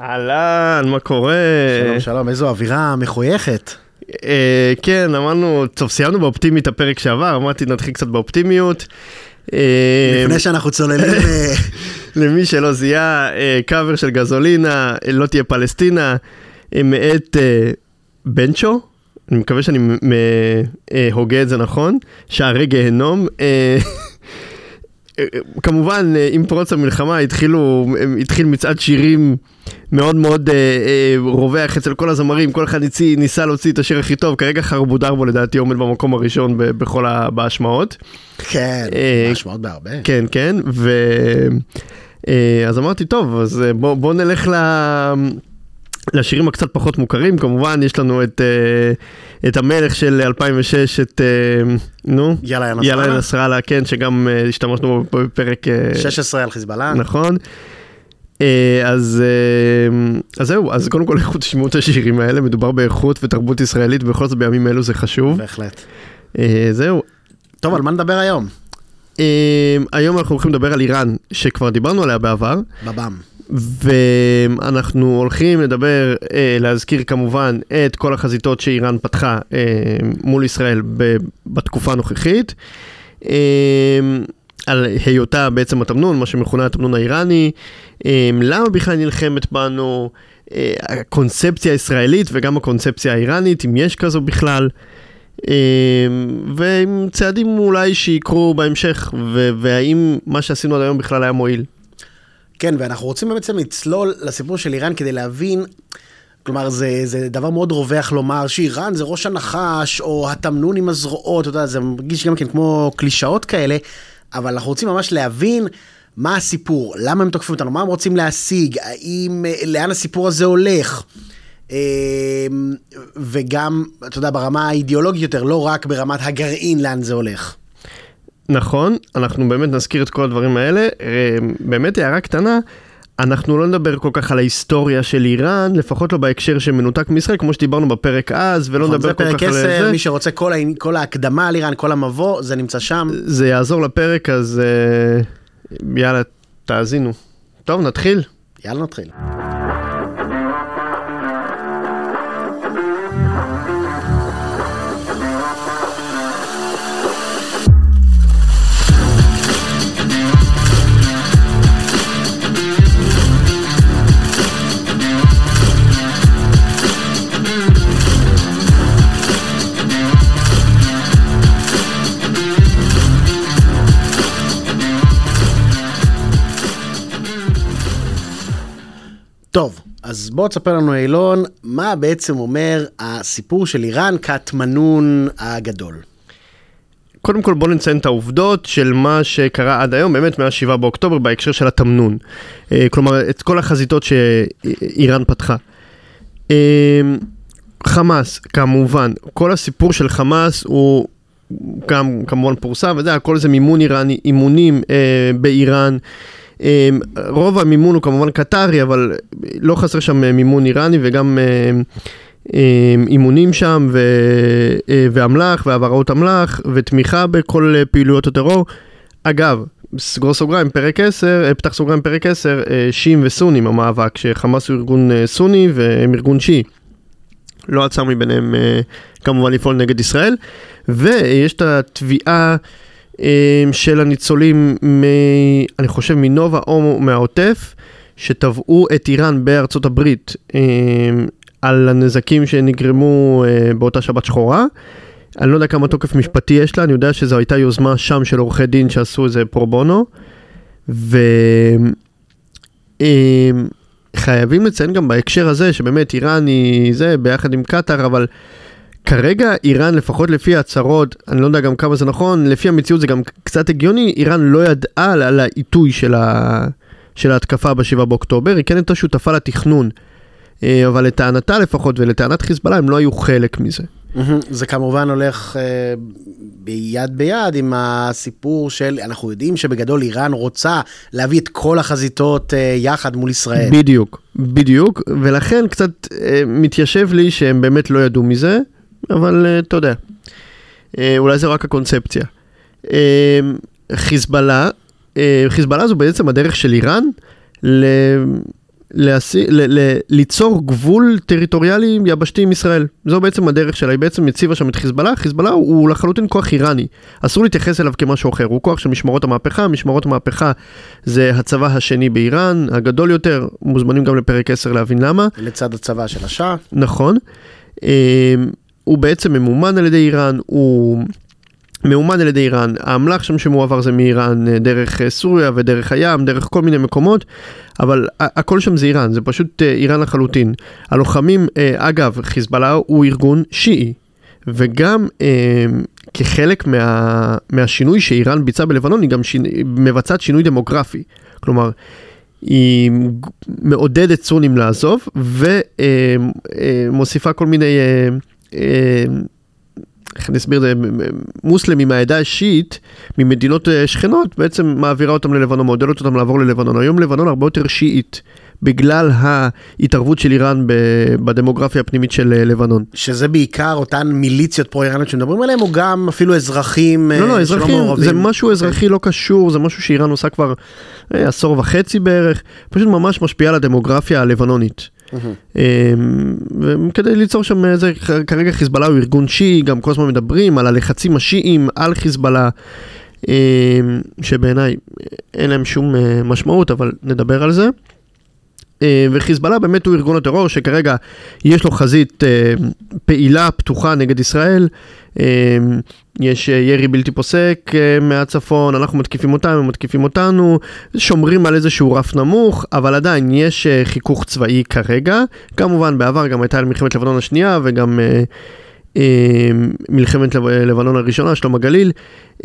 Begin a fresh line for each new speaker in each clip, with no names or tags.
אהלן, מה קורה?
שלום שלום, איזו אווירה מחויכת.
אה, כן, אמרנו, טוב, סיימנו באופטימית הפרק שעבר, אמרתי נתחיל קצת באופטימיות. אה,
לפני שאנחנו צוללים, אה,
למי שלא זיהה, אה, קאבר של גזולינה, אה, לא תהיה פלסטינה, אה, מאת אה, בנצ'ו, אני מקווה שאני אה, הוגה את זה נכון, שערי גיהנום. אה, אה, כמובן, עם פרוץ המלחמה התחילו, התחיל מצעד שירים מאוד מאוד אה, אה, רווח אצל כל הזמרים, כל אחד ניסי, ניסה להוציא את השיר הכי טוב, כרגע חרבו דרבו לדעתי עומד במקום הראשון ב- בכל ה- בהשמעות.
כן,
אה,
משמעות בהרבה.
כן, כן, ו... אה, אז אמרתי, טוב, אז בוא, בוא נלך ל... לשירים הקצת פחות מוכרים, כמובן יש לנו את, אה, את המלך של 2006, את, אה, נו,
יאללה, יא נסראללה.
יאללה נסראללה, כן, שגם אה, השתמשנו בו בפרק, אה,
16 על חיזבאללה.
נכון. אה, אז, אה, אז זהו, אז קודם כל לכו תשמעו את השירים האלה, מדובר באיכות ותרבות ישראלית, ובכל זאת בימים אלו זה חשוב.
בהחלט.
אה, זהו,
טוב, על מה נדבר היום?
היום אנחנו הולכים לדבר על איראן, שכבר דיברנו עליה בעבר,
בבם.
ואנחנו הולכים לדבר, uh, להזכיר כמובן את כל החזיתות שאיראן פתחה uh, מול ישראל ב- בתקופה הנוכחית. Um, על היותה בעצם התמנון, מה שמכונה התמנון האיראני, um, למה בכלל נלחמת בנו, uh, הקונספציה הישראלית וגם הקונספציה האיראנית, אם יש כזו בכלל. אה, ועם צעדים אולי שיקרו בהמשך, והאם מה שעשינו עד היום בכלל היה מועיל.
כן, ואנחנו רוצים בעצם לצלול לסיפור של איראן כדי להבין, כלומר, זה, זה דבר מאוד רווח לומר שאיראן זה ראש הנחש, או התמנון עם הזרועות, אתה יודע, זה מרגיש גם כן כמו קלישאות כאלה, אבל אנחנו רוצים ממש להבין מה הסיפור, למה הם תוקפים אותנו, מה הם רוצים להשיג, האם, אה, לאן הסיפור הזה הולך. אה, וגם, אתה יודע, ברמה האידיאולוגית יותר, לא רק ברמת הגרעין לאן זה הולך.
נכון, אנחנו באמת נזכיר את כל הדברים האלה. אה, באמת הערה קטנה, אנחנו לא נדבר כל כך על ההיסטוריה של איראן, לפחות לא בהקשר שמנותק מישראל, כמו שדיברנו בפרק אז, ולא
נכון,
נדבר
זה
כל
פרק
כך על
10,
זה.
מי שרוצה כל, העני- כל ההקדמה על איראן, כל המבוא, זה נמצא שם.
זה יעזור לפרק, אז אה, יאללה, תאזינו. טוב, נתחיל.
יאללה נתחיל. טוב, אז בוא תספר לנו אילון, מה בעצם אומר הסיפור של איראן כהתמנון הגדול.
קודם כל בוא נציין את העובדות של מה שקרה עד היום, באמת מ-7 באוקטובר בהקשר של התמנון. אה, כלומר, את כל החזיתות שאיראן פתחה. אה, חמאס, כמובן, כל הסיפור של חמאס הוא גם כמובן פורסם, וזה הכל זה מימון איראני, אימונים אה, באיראן. אה, רוב המימון הוא כמובן קטרי, אבל לא חסר שם אה, מימון איראני וגם אה, אה, אימונים שם ו, ואמל"ח והעברות אמל"ח ותמיכה בכל פעילויות הטרור. אגב, סגור סוגריים, פרק 10, אה, פתח סוגריים, פרק 10, אה, שיעים וסונים המאבק, שחמאס הוא ארגון סוני והם ארגון שיעי. לא עצר מביניהם כמובן לפעול נגד ישראל. ויש את התביעה של הניצולים, מ, אני חושב מנובה או מהעוטף, שתבעו את איראן בארצות הברית אה, על הנזקים שנגרמו אה, באותה שבת שחורה. אני לא יודע כמה תוקף משפטי יש לה, אני יודע שזו הייתה יוזמה שם של עורכי דין שעשו איזה פרו בונו. ו... אה, חייבים לציין גם בהקשר הזה שבאמת איראן היא זה ביחד עם קטאר אבל כרגע איראן לפחות לפי ההצהרות אני לא יודע גם כמה זה נכון לפי המציאות זה גם קצת הגיוני איראן לא ידעה על, על העיתוי של, ה, של ההתקפה ב-7 באוקטובר היא כן הייתה שותפה לתכנון אה, אבל לטענתה לפחות ולטענת חיזבאללה הם לא היו חלק מזה.
זה כמובן הולך אה, ביד ביד עם הסיפור של, אנחנו יודעים שבגדול איראן רוצה להביא את כל החזיתות אה, יחד מול ישראל.
בדיוק, בדיוק, ולכן קצת אה, מתיישב לי שהם באמת לא ידעו מזה, אבל אה, אתה יודע, אה, אולי זה רק הקונספציה. אה, חיזבאללה, חיזבאללה זו בעצם הדרך של איראן ל... להסי... ל... ל... ליצור גבול טריטוריאלי יבשתי עם ישראל. זו בעצם הדרך שלה, היא בעצם הציבה שם את חיזבאללה, חיזבאללה הוא, הוא לחלוטין כוח איראני. אסור להתייחס אליו כמשהו אחר, הוא כוח של משמרות המהפכה, משמרות המהפכה זה הצבא השני באיראן, הגדול יותר, מוזמנים גם לפרק 10 להבין למה.
לצד הצבא של השאה.
נכון. הוא בעצם ממומן על ידי איראן, הוא מאומן על ידי איראן, האמל"ח שם שמועבר זה מאיראן אה, דרך אה, סוריה ודרך הים, דרך כל מיני מקומות, אבל הכל שם זה איראן, זה פשוט אה, איראן לחלוטין. הלוחמים, אגב, חיזבאללה הוא ארגון שיעי, וגם כחלק מה, מהשינוי שאיראן ביצעה בלבנון, היא גם שיני, מבצעת שינוי דמוגרפי. כלומר, היא מעודדת סונים לעזוב, ומוסיפה כל מיני... אה, איך אני אסביר את זה, מוסלמים מהעדה השיעית ממדינות אה, שכנות בעצם מעבירה אותם ללבנון, מעודדת אותם לעבור ללבנון. היום לבנון הרבה יותר שיעית בגלל ההתערבות של איראן בדמוגרפיה הפנימית של אה, לבנון.
שזה בעיקר אותן מיליציות פרו-איראניות שמדברים עליהן, או גם אפילו אזרחים אה,
לא, לא,
שלא
אזרחים,
מעורבים?
זה משהו אזרחי לא קשור, זה משהו שאיראן עושה כבר אה, עשור וחצי בערך, פשוט ממש משפיע על הדמוגרפיה הלבנונית. אמ, וכדי ליצור שם איזה, כרגע חיזבאללה הוא ארגון שיעי, גם כל הזמן מדברים על הלחצים השיעים על חיזבאללה, אמ, שבעיניי אין להם שום אה, משמעות, אבל נדבר על זה. אה, וחיזבאללה באמת הוא ארגון הטרור שכרגע יש לו חזית אה, פעילה, פתוחה נגד ישראל. אה, יש ירי בלתי פוסק מהצפון, אנחנו מתקיפים אותם, הם מתקיפים אותנו, שומרים על איזשהו רף נמוך, אבל עדיין יש חיכוך צבאי כרגע. כמובן בעבר גם הייתה מלחמת לבנון השנייה וגם מלחמת לב- לבנון הראשונה, שלום הגליל.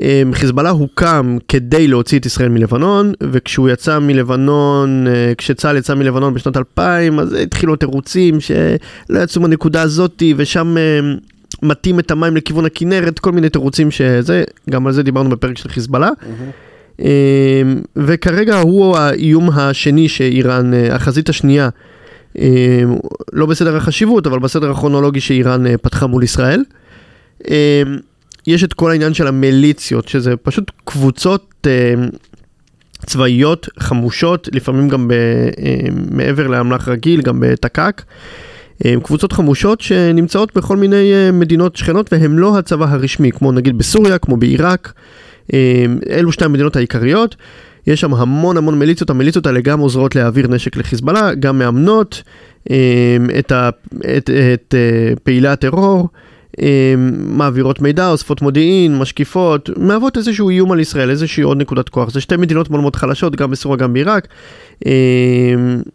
אה, חיזבאללה הוקם כדי להוציא את ישראל מלבנון, וכשהוא יצא מלבנון, אה, כשצה"ל יצא מלבנון בשנות 2000, אז התחילו התירוצים שלא יצאו מהנקודה הזאתי, ושם אה, מטים את המים לכיוון הכנרת, כל מיני תירוצים שזה, גם על זה דיברנו בפרק של חיזבאללה. אה, וכרגע הוא האיום השני שאיראן, אה, החזית השנייה, לא בסדר החשיבות, אבל בסדר הכרונולוגי שאיראן אה, פתחה מול ישראל. אה, יש את כל העניין של המיליציות, שזה פשוט קבוצות אה, צבאיות חמושות, לפעמים גם ב, אה, מעבר לאמל"ח רגיל, גם בתק"ק. אה, קבוצות חמושות שנמצאות בכל מיני מדינות שכנות והן לא הצבא הרשמי, כמו נגיד בסוריה, כמו בעיראק. אלו שתי המדינות העיקריות. יש שם המון המון מיליציות, המיליציות האלה גם עוזרות להעביר נשק לחיזבאללה, גם מאמנות אה, את, ה, את, את אה, פעילי הטרור, אה, מעבירות מידע, אוספות מודיעין, משקיפות, מהוות איזשהו איום על ישראל, איזושהי עוד נקודת כוח. זה שתי מדינות מאוד מאוד חלשות, גם בסוריה, גם בעיראק. אה,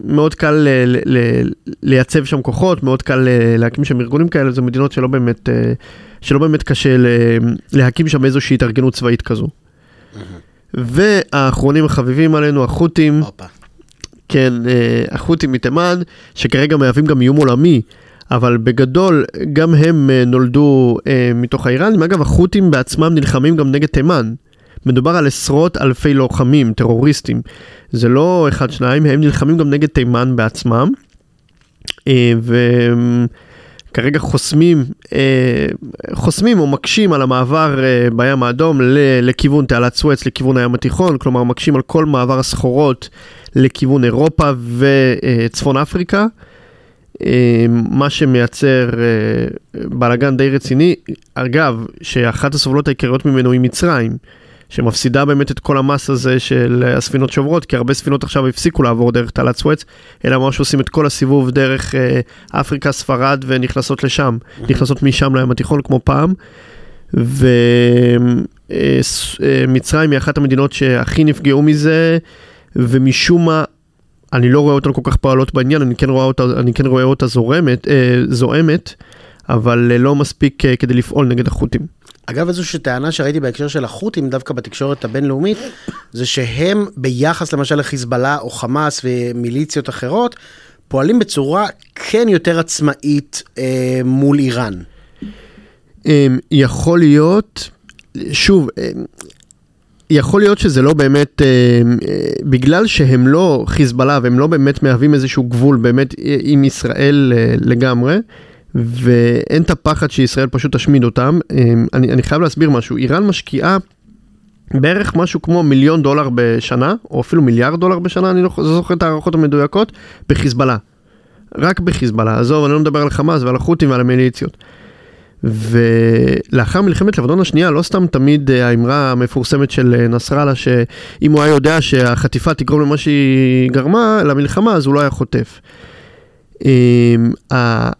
מאוד קל ל- ל- לייצב שם כוחות, מאוד קל אה, להקים שם ארגונים כאלה, זה מדינות שלא באמת, אה, שלא באמת קשה להקים שם איזושהי התארגנות צבאית כזו. והאחרונים החביבים עלינו, החות'ים. כן, אה, החות'ים מתימן, שכרגע מהווים גם איום עולמי, אבל בגדול גם הם אה, נולדו אה, מתוך האיראנים. אגב, החות'ים בעצמם נלחמים גם נגד תימן. מדובר על עשרות אלפי לוחמים, טרוריסטים. זה לא אחד שניים, הם נלחמים גם נגד תימן בעצמם. אה, וכרגע חוסמים, אה, חוסמים או מקשים על המעבר אה, בים האדום ל- לכיוון תעלת סואץ, לכיוון הים התיכון, כלומר מקשים על כל מעבר הסחורות לכיוון אירופה וצפון אפריקה. אה, מה שמייצר אה, בלאגן די רציני. אגב, שאחת הסובלות העיקריות ממנו היא מצרים, שמפסידה באמת את כל המס הזה של הספינות שוברות, כי הרבה ספינות עכשיו הפסיקו לעבור דרך תעלת סואץ, אלא ממש עושים את כל הסיבוב דרך אה, אפריקה, ספרד ונכנסות לשם, נכנסות משם לים התיכון כמו פעם. ומצרים היא אחת המדינות שהכי נפגעו מזה, ומשום מה אני לא רואה אותן כל כך פועלות בעניין, אני כן רואה אותה, אני כן רואה אותה זורמת, אה, זועמת, אבל אה, לא מספיק אה, כדי לפעול נגד החות'ים.
אגב, איזושהי טענה שראיתי בהקשר של החות'ים, דווקא בתקשורת הבינלאומית, זה שהם ביחס למשל לחיזבאללה או חמאס ומיליציות אחרות, פועלים בצורה כן יותר עצמאית אה, מול איראן.
אמ, יכול להיות, שוב, אמ, יכול להיות שזה לא באמת, אמ, אה, בגלל שהם לא חיזבאללה והם לא באמת מהווים איזשהו גבול באמת אה, עם ישראל אה, לגמרי, ואין את הפחד שישראל פשוט תשמיד אותם. אמ, אני, אני חייב להסביר משהו, איראן משקיעה בערך משהו כמו מיליון דולר בשנה, או אפילו מיליארד דולר בשנה, אני לא זוכר את ההערכות המדויקות, בחיזבאללה. רק בחיזבאללה, עזוב, אני לא מדבר על חמאס ועל החות'ים ועל המיליציות. ולאחר מלחמת לבנון השנייה, לא סתם תמיד אה, האמרה המפורסמת של אה, נסראללה, שאם הוא היה יודע שהחטיפה תגרום למה שהיא גרמה, למלחמה, אז הוא לא היה חוטף. אמ,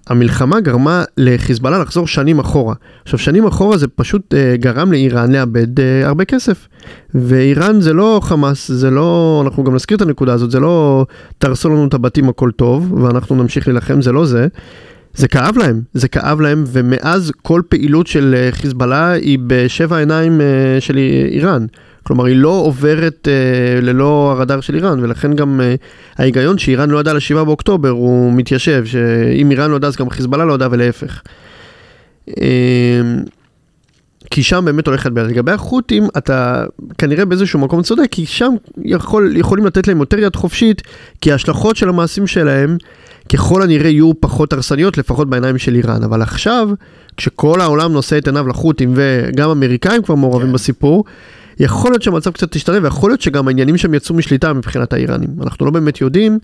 המלחמה גרמה לחיזבאללה לחזור שנים אחורה. עכשיו, שנים אחורה זה פשוט אה, גרם לאיראן לאבד הרבה כסף. ואיראן זה לא חמאס, זה לא, אנחנו גם נזכיר את הנקודה הזאת, זה לא תהרסו לנו את הבתים הכל טוב, ואנחנו נמשיך להילחם, זה לא זה. זה כאב להם, זה כאב להם, ומאז כל פעילות של אה, חיזבאללה היא בשבע עיניים אה, של איראן. כלומר, היא לא עוברת אה, ללא הרדאר של איראן, ולכן גם אה, ההיגיון שאיראן לא ידעה ל-7 באוקטובר הוא מתיישב, שאם איראן לא ידעה אז גם חיזבאללה לא ידעה ולהפך. אה, כי שם באמת הולכת ביד. לגבי החות'ים, אתה כנראה באיזשהו מקום צודק, כי שם יכול, יכולים לתת להם יותר יד חופשית, כי ההשלכות של המעשים שלהם ככל הנראה יהיו פחות הרסניות, לפחות בעיניים של איראן. אבל עכשיו, כשכל העולם נושא את עיניו לחות'ים וגם אמריקאים כבר מעורבים כן. בסיפור, יכול להיות שהמצב קצת תשתנה ויכול להיות שגם העניינים שם יצאו משליטה מבחינת האיראנים. אנחנו לא באמת יודעים,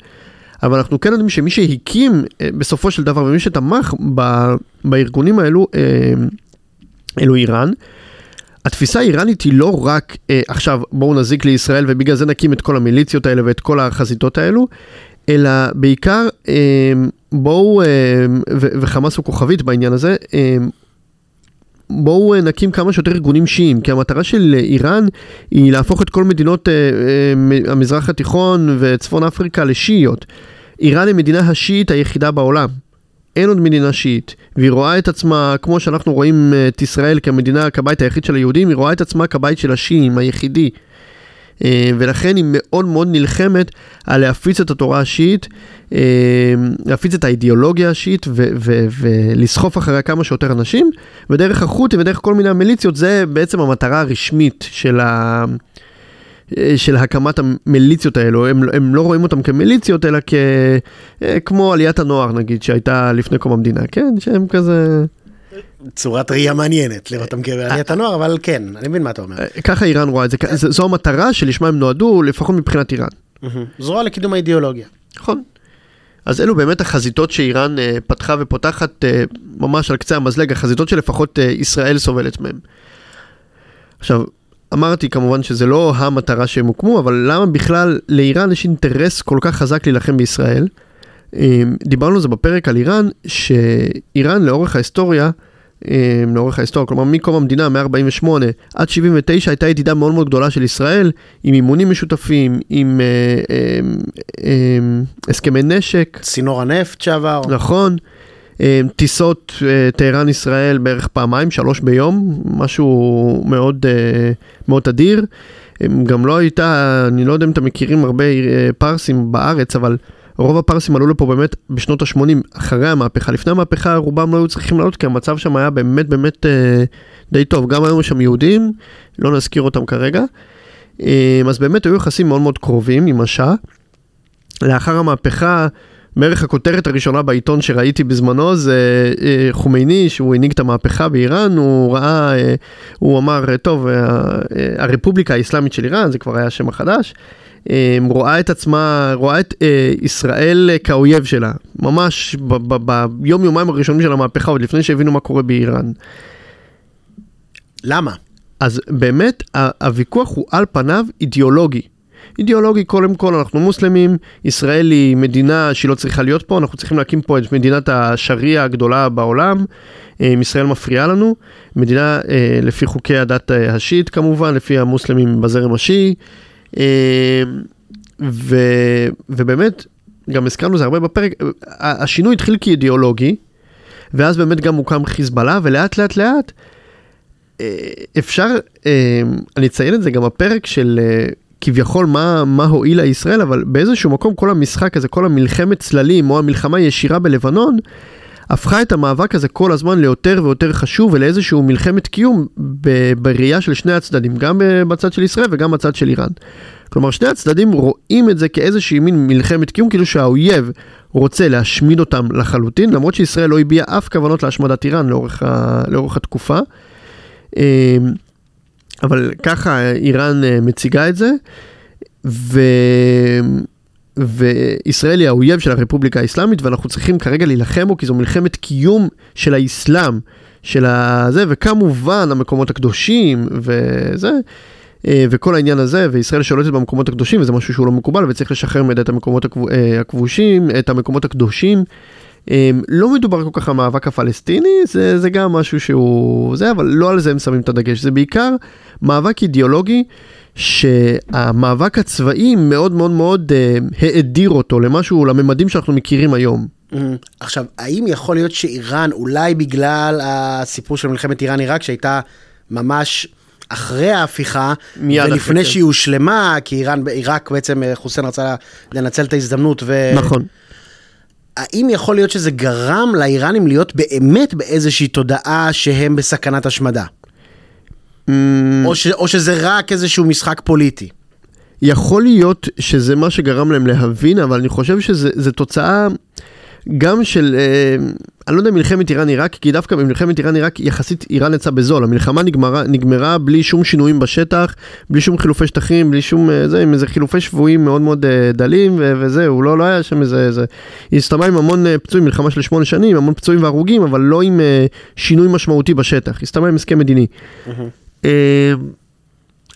אבל אנחנו כן יודעים שמי שהקים אה, בסופו של דבר ומי שתמך ב, בארגונים האלו, אה, אלו איראן. התפיסה האיראנית היא לא רק אה, עכשיו בואו נזיק לישראל ובגלל זה נקים את כל המיליציות האלה ואת כל החזיתות האלו, אלא בעיקר אה, בואו, אה, וחמאס הוא כוכבית בעניין הזה, אה, בואו נקים כמה שיותר ארגונים שיעים, כי המטרה של איראן היא להפוך את כל מדינות המזרח התיכון וצפון אפריקה לשיעיות. איראן היא מדינה השיעית היחידה בעולם. אין עוד מדינה שיעית, והיא רואה את עצמה, כמו שאנחנו רואים את ישראל כמדינה, כבית היחיד של היהודים, היא רואה את עצמה כבית של השיעים, היחידי. אה, ולכן היא מאוד מאוד נלחמת על להפיץ את התורה השיעית, אה, להפיץ את האידיאולוגיה השיעית ולסחוף אחריה כמה שיותר אנשים, ודרך החות'ים ודרך כל מיני המיליציות זה בעצם המטרה הרשמית של ה... אה, של הקמת המיליציות האלו, הם, הם לא רואים אותם כמיליציות, אלא כ... כמו עליית הנוער נגיד, שהייתה לפני קום המדינה, כן? שהם כזה...
צורת ראייה מעניינת לראות אותם כעליית הנוער, אבל כן, אני מבין מה אתה אומר.
אה, ככה איראן רואה את זה, זו המטרה שלשמה הם נועדו, לפחות מבחינת איראן.
זרוע לקידום האידיאולוגיה.
נכון. אז אלו באמת החזיתות שאיראן אה, פתחה ופותחת אה, ממש על קצה המזלג, החזיתות שלפחות ישראל סובלת מהן. עכשיו, אמרתי כמובן שזה לא המטרה שהם הוקמו, אבל למה בכלל לאיראן יש אינטרס כל כך חזק להילחם בישראל? דיברנו על זה בפרק על איראן, שאיראן לאורך ההיסטוריה, לאורך ההיסטוריה, כלומר מקום המדינה, מ-48 עד 79 הייתה ידידה מאוד מאוד גדולה של ישראל, עם אימונים משותפים, עם אה, אה, אה, הסכמי נשק.
צינור הנפט שעבר.
נכון. טיסות טהרן ישראל בערך פעמיים, שלוש ביום, משהו מאוד, מאוד אדיר. גם לא הייתה, אני לא יודע אם אתם מכירים הרבה פרסים בארץ, אבל רוב הפרסים עלו לפה באמת בשנות ה-80, אחרי המהפכה. לפני המהפכה רובם לא היו צריכים לעלות, כי המצב שם היה באמת באמת אה, די טוב. גם היום יש שם יהודים, לא נזכיר אותם כרגע. אה, אז באמת היו יחסים מאוד מאוד קרובים עם השאה. לאחר המהפכה, בערך הכותרת הראשונה בעיתון שראיתי בזמנו זה אה, חומייני, שהוא הנהיג את המהפכה באיראן, הוא ראה, אה, הוא אמר, טוב, אה, אה, הרפובליקה האסלאמית של איראן, זה כבר היה השם החדש. אמ, רואה את עצמה, רואה את אה, ישראל כאויב שלה, ממש ביום יומיים הראשונים של המהפכה, עוד לפני שהבינו מה קורה באיראן.
למה?
אז באמת הוויכוח הוא על פניו אידיאולוגי. אידיאולוגי קודם כל אנחנו מוסלמים, ישראל היא מדינה שהיא לא צריכה להיות פה, אנחנו צריכים להקים פה את מדינת השריעה הגדולה בעולם, אם ישראל מפריעה לנו, מדינה אה, לפי חוקי הדת אה, השיעית כמובן, לפי המוסלמים בזרם השיעי. אה, ו, ובאמת, גם הזכרנו זה הרבה בפרק, השינוי התחיל כאידיאולוגי, ואז באמת גם הוקם חיזבאללה, ולאט לאט לאט אה, אפשר, אה, אני אציין את זה גם בפרק של כביכול מה, מה הועילה ישראל, אבל באיזשהו מקום כל המשחק הזה, כל המלחמת צללים או המלחמה הישירה בלבנון, הפכה את המאבק הזה כל הזמן ליותר ויותר חשוב ולאיזשהו מלחמת קיום בראייה של שני הצדדים, גם בצד של ישראל וגם בצד של איראן. כלומר, שני הצדדים רואים את זה כאיזושהי מין מלחמת קיום, כאילו שהאויב רוצה להשמיד אותם לחלוטין, למרות שישראל לא הביעה אף כוונות להשמדת איראן לאורך, ה- לאורך התקופה. אמ, אבל ככה איראן אה, מציגה את זה, ו... וישראל היא האויב של הרפובליקה האסלאמית ואנחנו צריכים כרגע להילחם בו כי זו מלחמת קיום של האסלאם, של הזה, וכמובן המקומות הקדושים וזה, אה, וכל העניין הזה, וישראל שולטת במקומות הקדושים וזה משהו שהוא לא מקובל וצריך לשחרר מידי את המקומות אה, הכבושים, את המקומות הקדושים. אה, לא מדובר כל כך על המאבק הפלסטיני, זה, זה גם משהו שהוא זה, אבל לא על זה הם שמים את הדגש, זה בעיקר מאבק אידיאולוגי שהמאבק הצבאי מאוד מאוד מאוד אה, האדיר אותו למשהו, לממדים שאנחנו מכירים היום.
Mhm. עכשיו, האם יכול להיות שאיראן, אולי בגלל הסיפור של מלחמת איראן-עיראק, שהייתה ממש אחרי ההפיכה,
מיד אחרי,
ולפני
כן.
שהיא הושלמה, כי איראן, עיראק בעצם, אה, חוסיין רצה לנצל את ההזדמנות, ו...
נכון.
האם יכול להיות שזה גרם לאיראנים להיות באמת באיזושהי תודעה שהם בסכנת השמדה?
אמ,
או, ש, או שזה רק איזשהו משחק פוליטי?
יכול להיות שזה מה שגרם להם להבין, אבל אני חושב שזה תוצאה גם של, אה, אני לא יודע, מלחמת איראן-עיראק, כי דווקא במלחמת איראן-עיראק יחסית איראן יצאה בזול. המלחמה נגמרה, נגמרה בלי שום שינויים בשטח, בלי שום חילופי שטחים, בלי שום, אה, זה, עם איזה חילופי שבויים מאוד מאוד אה, דלים, ו- וזהו, לא, לא היה שם איזה, איזה, היא הסתיימה עם המון אה, פצועים, מלחמה של שמונה שנים, המון פצועים והרוגים, אבל לא עם אה, שינוי משמעותי בשטח, היא הסתיימה עם הסכם מדיני. אה,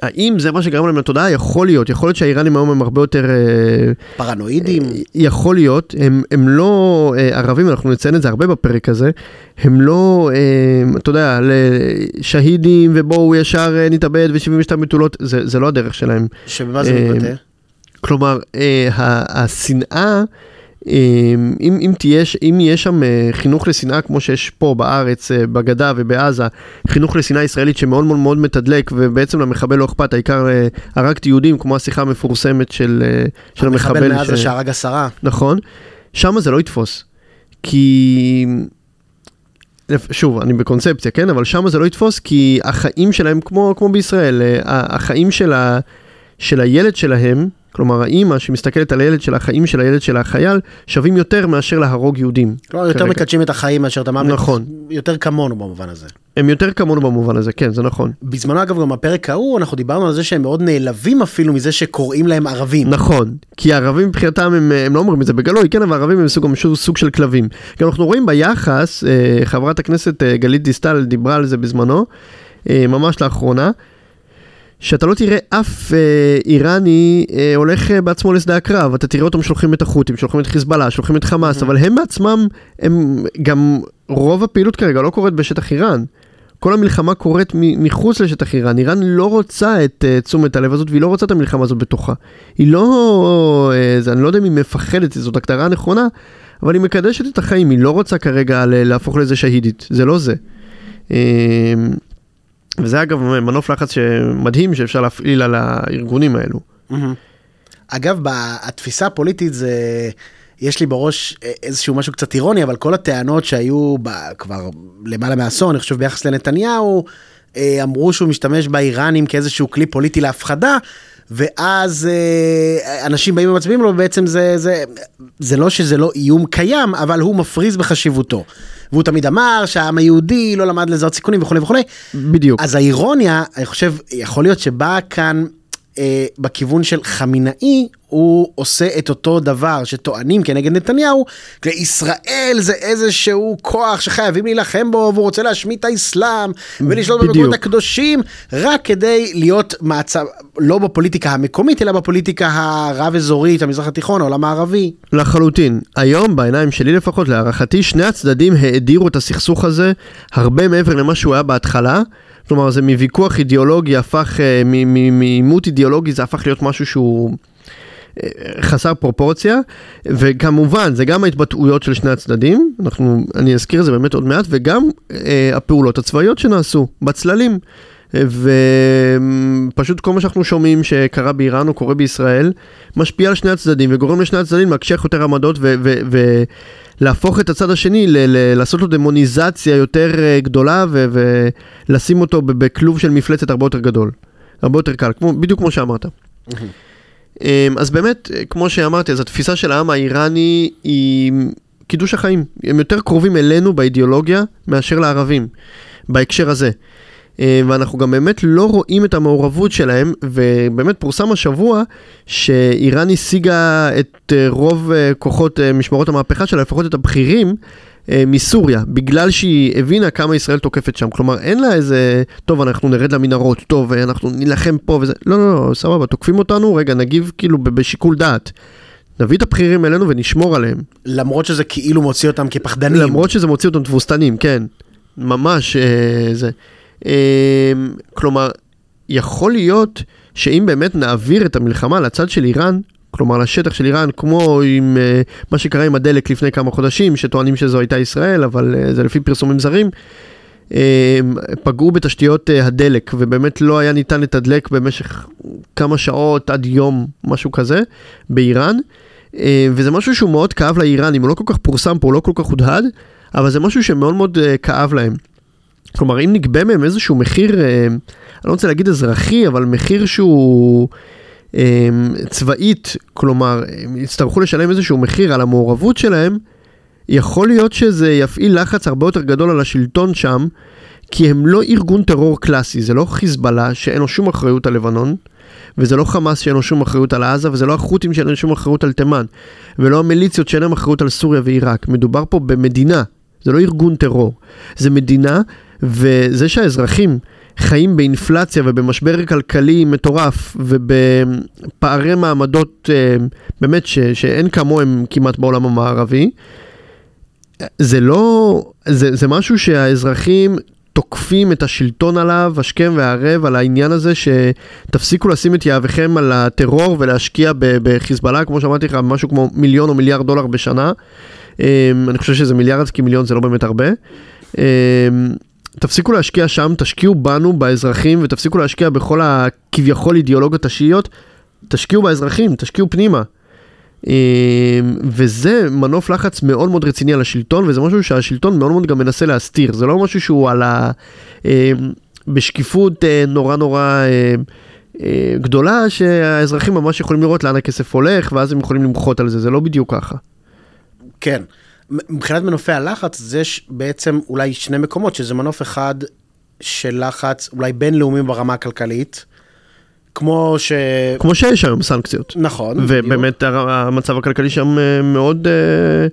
האם זה מה שגרם להם לתודעה? יכול להיות, יכול להיות שהאיראנים היום הם הרבה יותר... אה,
פרנואידים?
יכול להיות, הם, הם לא אה, ערבים, אנחנו נציין את זה הרבה בפרק הזה, הם לא, אה, אתה יודע, לשהידים ובואו ישר אה, נתאבד ו-72 בתולות, זה, זה לא הדרך שלהם.
שבמה זה
אה,
מתבטא?
כלומר, אה, השנאה, אה, אם, אם, תהיה, אם יהיה שם אה, חינוך לשנאה כמו שיש פה בארץ, אה, בגדה ובעזה, חינוך לשנאה ישראלית שמאוד מאוד מאוד מתדלק, ובעצם למחבל לא אכפת, העיקר אה, הרגתי יהודים, כמו השיחה המפורסמת של, של המחבל.
המחבל מעזה
ש-
שהרג עשרה.
נכון, שם זה לא יתפוס. כי... שוב, אני בקונספציה, כן? אבל שם זה לא יתפוס כי החיים שלהם, כמו, כמו בישראל, החיים של, ה, של הילד שלהם, כלומר האימא שמסתכלת על הילד של החיים של הילד של החייל, שווים יותר מאשר להרוג יהודים.
כלומר, יותר. מקדשים את החיים מאשר את המוות.
נכון.
יותר כמונו במובן הזה.
הם יותר כמונו במובן הזה, כן, זה נכון.
בזמנו אגב גם בפרק ההוא אנחנו דיברנו על זה שהם מאוד נעלבים אפילו מזה שקוראים להם ערבים.
נכון, כי הערבים מבחינתם הם, הם לא אומרים את זה בגלוי, כן, אבל הערבים הם סוג, סוג, סוג של כלבים. גם אנחנו רואים ביחס, אה, חברת הכנסת אה, גלית דיסטל דיברה על זה בזמנו, אה, ממש לאחרונה, שאתה לא תראה אף אה, איראני אה, הולך אה, בעצמו לשדה הקרב, אתה תראה אותם שולחים את החות'ים, שולחים את חיזבאללה, שולחים את חמאס, אבל הם בעצמם, הם גם, רוב הפעילות כרגע לא קורית בשטח איראן. כל המלחמה קורית מחוץ לשטח איראן, איראן לא רוצה את uh, תשומת הלב הזאת והיא לא רוצה את המלחמה הזאת בתוכה. היא לא, uh, זה, אני לא יודע אם היא מפחדת, זאת הגדרה נכונה, אבל היא מקדשת את החיים, היא לא רוצה כרגע להפוך לאיזה שהידית, זה לא זה. Uh, וזה אגב מנוף לחץ מדהים שאפשר להפעיל על הארגונים האלו.
מהמם. אגב, התפיסה הפוליטית זה, יש לי בראש איזשהו משהו קצת אירוני, אבל כל הטענות שהיו ב, כבר למעלה מעשור, אני חושב ביחס לנתניהו, אה, אמרו שהוא משתמש באיראנים כאיזשהו כלי פוליטי להפחדה. ואז אה, אנשים באים ומצביעים לו, ובעצם זה, זה, זה לא שזה לא איום קיים, אבל הוא מפריז בחשיבותו. והוא תמיד אמר שהעם היהודי לא למד לזהות סיכונים וכולי וכולי.
בדיוק.
אז האירוניה, אני חושב, יכול להיות שבאה כאן אה, בכיוון של חמינאי, הוא עושה את אותו דבר שטוענים כנגד נתניהו, ישראל זה איזשהו כוח שחייבים להילחם בו, והוא רוצה להשמיד את האסלאם, ולשלוט. במקומות הקדושים, רק כדי להיות מעצב, לא בפוליטיקה המקומית, אלא בפוליטיקה הרב-אזורית, המזרח התיכון, העולם הערבי.
לחלוטין. היום, בעיניים שלי לפחות, להערכתי, שני הצדדים האדירו את הסכסוך הזה הרבה מעבר למה שהוא היה בהתחלה. כלומר, זה מוויכוח אידיאולוגי הפך, אה, מעימות אידיאולוגי זה הפך להיות משהו שהוא אה, חסר פרופורציה, וכמובן, זה גם ההתבטאויות של שני הצדדים, אנחנו, אני אזכיר את זה באמת עוד מעט, וגם אה, הפעולות הצבאיות שנעשו בצללים. ופשוט כל מה שאנחנו שומעים שקרה באיראן או קורה בישראל, משפיע על שני הצדדים וגורם לשני הצדדים להקשיח יותר עמדות ולהפוך את הצד השני, לעשות לו דמוניזציה יותר אה, גדולה ולשים אותו בכלוב של מפלצת הרבה יותר גדול. הרבה יותר קל, כמו, בדיוק כמו שאמרת. אמ, אז באמת, כמו שאמרתי, אז התפיסה של העם האיראני היא קידוש החיים. הם יותר קרובים אלינו באידיאולוגיה מאשר לערבים, בהקשר הזה. אה, ואנחנו גם באמת לא רואים את המעורבות שלהם, ובאמת פורסם השבוע שאיראן השיגה את אה, רוב אה, כוחות משמרות המהפכה שלה, לפחות את הבכירים, מסוריה, בגלל שהיא הבינה כמה ישראל תוקפת שם. כלומר, אין לה איזה, טוב, אנחנו נרד למנהרות, טוב, אנחנו נילחם פה וזה, לא, לא, לא, סבבה, תוקפים אותנו, רגע, נגיב כאילו בשיקול דעת. נביא את הבכירים אלינו ונשמור עליהם.
למרות שזה כאילו מוציא אותם כפחדנים.
למרות שזה מוציא אותם תבוסתנים, כן. ממש אה, זה. אה, כלומר, יכול להיות שאם באמת נעביר את המלחמה לצד של איראן, כלומר לשטח של איראן, כמו עם אה, מה שקרה עם הדלק לפני כמה חודשים, שטוענים שזו הייתה ישראל, אבל אה, זה לפי פרסומים זרים, אה, פגעו בתשתיות אה, הדלק, ובאמת לא היה ניתן לתדלק במשך כמה שעות עד יום, משהו כזה, באיראן. וזה משהו שהוא מאוד כאב לאיראנים, הוא לא כל כך פורסם פה, הוא לא כל כך הודהד, אבל זה משהו שמאוד מאוד כאב להם. כלומר, אם נגבה מהם איזשהו מחיר, אה, אני לא רוצה להגיד אזרחי, אבל מחיר שהוא אה, צבאית, כלומר, הם יצטרכו לשלם איזשהו מחיר על המעורבות שלהם, יכול להיות שזה יפעיל לחץ הרבה יותר גדול על השלטון שם, כי הם לא ארגון טרור קלאסי, זה לא חיזבאללה שאין לו שום אחריות על לבנון, וזה לא חמאס שאין לו שום אחריות על עזה, וזה לא החות'ים שאין להם שום אחריות על תימן, ולא המיליציות שאין להם אחריות על סוריה ועיראק. מדובר פה במדינה, זה לא ארגון טרור, זה מדינה, וזה שהאזרחים חיים באינפלציה ובמשבר כלכלי מטורף, ובפערי מעמדות אה, באמת ש, שאין כמוהם כמעט בעולם המערבי, זה לא, זה, זה משהו שהאזרחים תוקפים את השלטון עליו, השכם והערב, על העניין הזה שתפסיקו לשים את יהבכם על הטרור ולהשקיע בחיזבאללה, כמו שאמרתי לך, משהו כמו מיליון או מיליארד דולר בשנה. אמ, אני חושב שזה מיליארד, כי מיליון זה לא באמת הרבה. תפסיקו להשקיע שם, תשקיעו בנו, באזרחים, ותפסיקו להשקיע בכל הכביכול אידיאולוגיות השיעיות. תשקיעו באזרחים, תשקיעו פנימה. אמ, וזה מנוף לחץ מאוד מאוד רציני על השלטון, וזה משהו שהשלטון מאוד מאוד גם מנסה להסתיר. זה לא משהו שהוא על ה... אמ, בשקיפות אה, נורא נורא אה, אה, גדולה, שהאזרחים ממש יכולים לראות לאן הכסף הולך, ואז הם יכולים למחות על זה, זה לא בדיוק ככה.
כן. מבחינת מנופי הלחץ, אז יש בעצם אולי שני מקומות, שזה מנוף אחד של לחץ אולי בינלאומי ברמה הכלכלית, כמו ש...
כמו שיש היום סנקציות.
נכון.
ובאמת הר- המצב הכלכלי שם אה, מאוד, אה,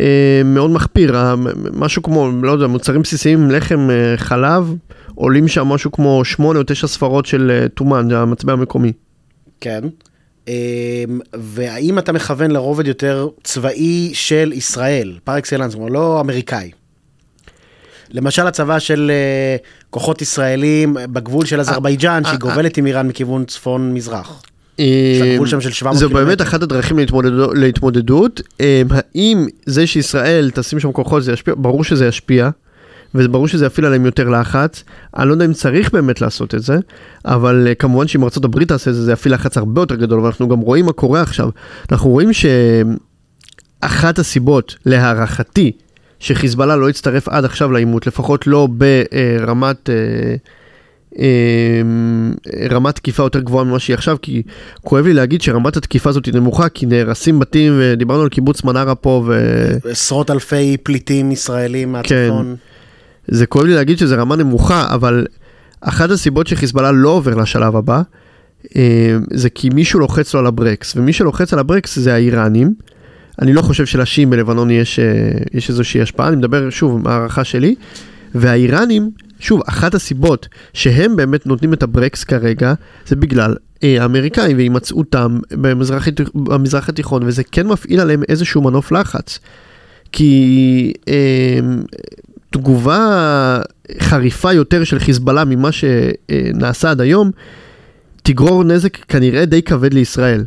אה, מאוד מחפיר. משהו כמו, לא יודע, מוצרים בסיסיים, לחם, חלב, עולים שם משהו כמו שמונה או תשע ספרות של טומן, זה המטבע המקומי.
כן. אמ, והאם אתה מכוון לרובד יותר צבאי של ישראל, פר אקסלנס, כלומר לא אמריקאי? למשל הצבא של אה, כוחות ישראלים בגבול של אזרבייג'אן,
אה,
שהיא גובלת עם איראן מכיוון צפון-מזרח.
אה,
יש לה גבול שם של 700
זו
קילומטר.
באמת אחת הדרכים להתמודדו- להתמודדות. אה, האם זה שישראל תשים שם כוחות זה ישפיע? ברור שזה ישפיע. וברור שזה יפעיל עליהם יותר לחץ. אני לא יודע אם צריך באמת לעשות את זה, אבל אה, כמובן שאם הברית תעשה את זה, זה יפעיל לחץ הרבה יותר גדול, ואנחנו גם רואים מה קורה עכשיו. אנחנו רואים שאחת הסיבות, להערכתי, שחיזבאללה לא הצטרף עד עכשיו לעימות, לפחות לא ברמת... אה, אה, רמת תקיפה יותר גבוהה ממה שהיא עכשיו, כי כואב לי להגיד שרמת התקיפה הזאת היא נמוכה, כי נהרסים בתים, ודיברנו על קיבוץ מנרה פה, ו...
עשרות אלפי פליטים ישראלים מהצפון.
זה כואב לי להגיד שזה רמה נמוכה, אבל אחת הסיבות שחיזבאללה לא עובר לשלב הבא, אה, זה כי מישהו לוחץ לו על הברקס, ומי שלוחץ על הברקס זה האיראנים. אני לא חושב שלשיעים בלבנון יש, אה, יש איזושהי השפעה, אני מדבר שוב מהערכה שלי, והאיראנים, שוב, אחת הסיבות שהם באמת נותנים את הברקס כרגע, זה בגלל אה, האמריקאים והימצאותם במזרח, במזרח התיכון, וזה כן מפעיל עליהם איזשהו מנוף לחץ. כי אה, תגובה חריפה יותר של חיזבאללה ממה שנעשה עד היום, תגרור נזק כנראה די כבד לישראל.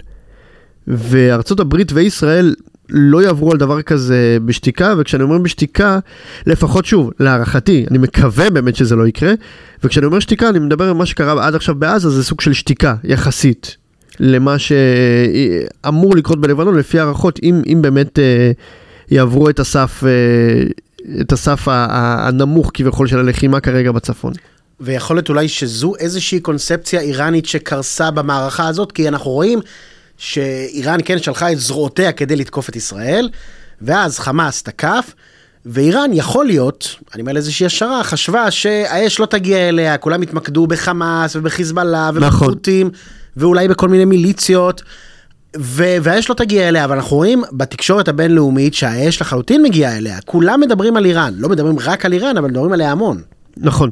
וארצות הברית וישראל לא יעברו על דבר כזה בשתיקה, וכשאני אומר בשתיקה, לפחות שוב, להערכתי, אני מקווה באמת שזה לא יקרה, וכשאני אומר שתיקה, אני מדבר על מה שקרה עד עכשיו בעזה, זה סוג של שתיקה, יחסית, למה שאמור לקרות בלבנון, לפי הערכות, אם, אם באמת אה, יעברו את הסף, אה, את הסף הנמוך כביכול של הלחימה כרגע בצפון.
ויכול להיות אולי שזו איזושהי קונספציה איראנית שקרסה במערכה הזאת, כי אנחנו רואים שאיראן כן שלחה את זרועותיה כדי לתקוף את ישראל, ואז חמאס תקף, ואיראן יכול להיות, אני אומר לאיזושהי השערה, חשבה שהאש לא תגיע אליה, כולם יתמקדו בחמאס ובחיזבאללה
נכון.
ובחות'ים, ואולי בכל מיני מיליציות. ו- והאש לא תגיע אליה, אבל אנחנו רואים בתקשורת הבינלאומית שהאש לחלוטין מגיעה אליה. כולם מדברים על איראן, לא מדברים רק על איראן, אבל מדברים עליה המון.
נכון.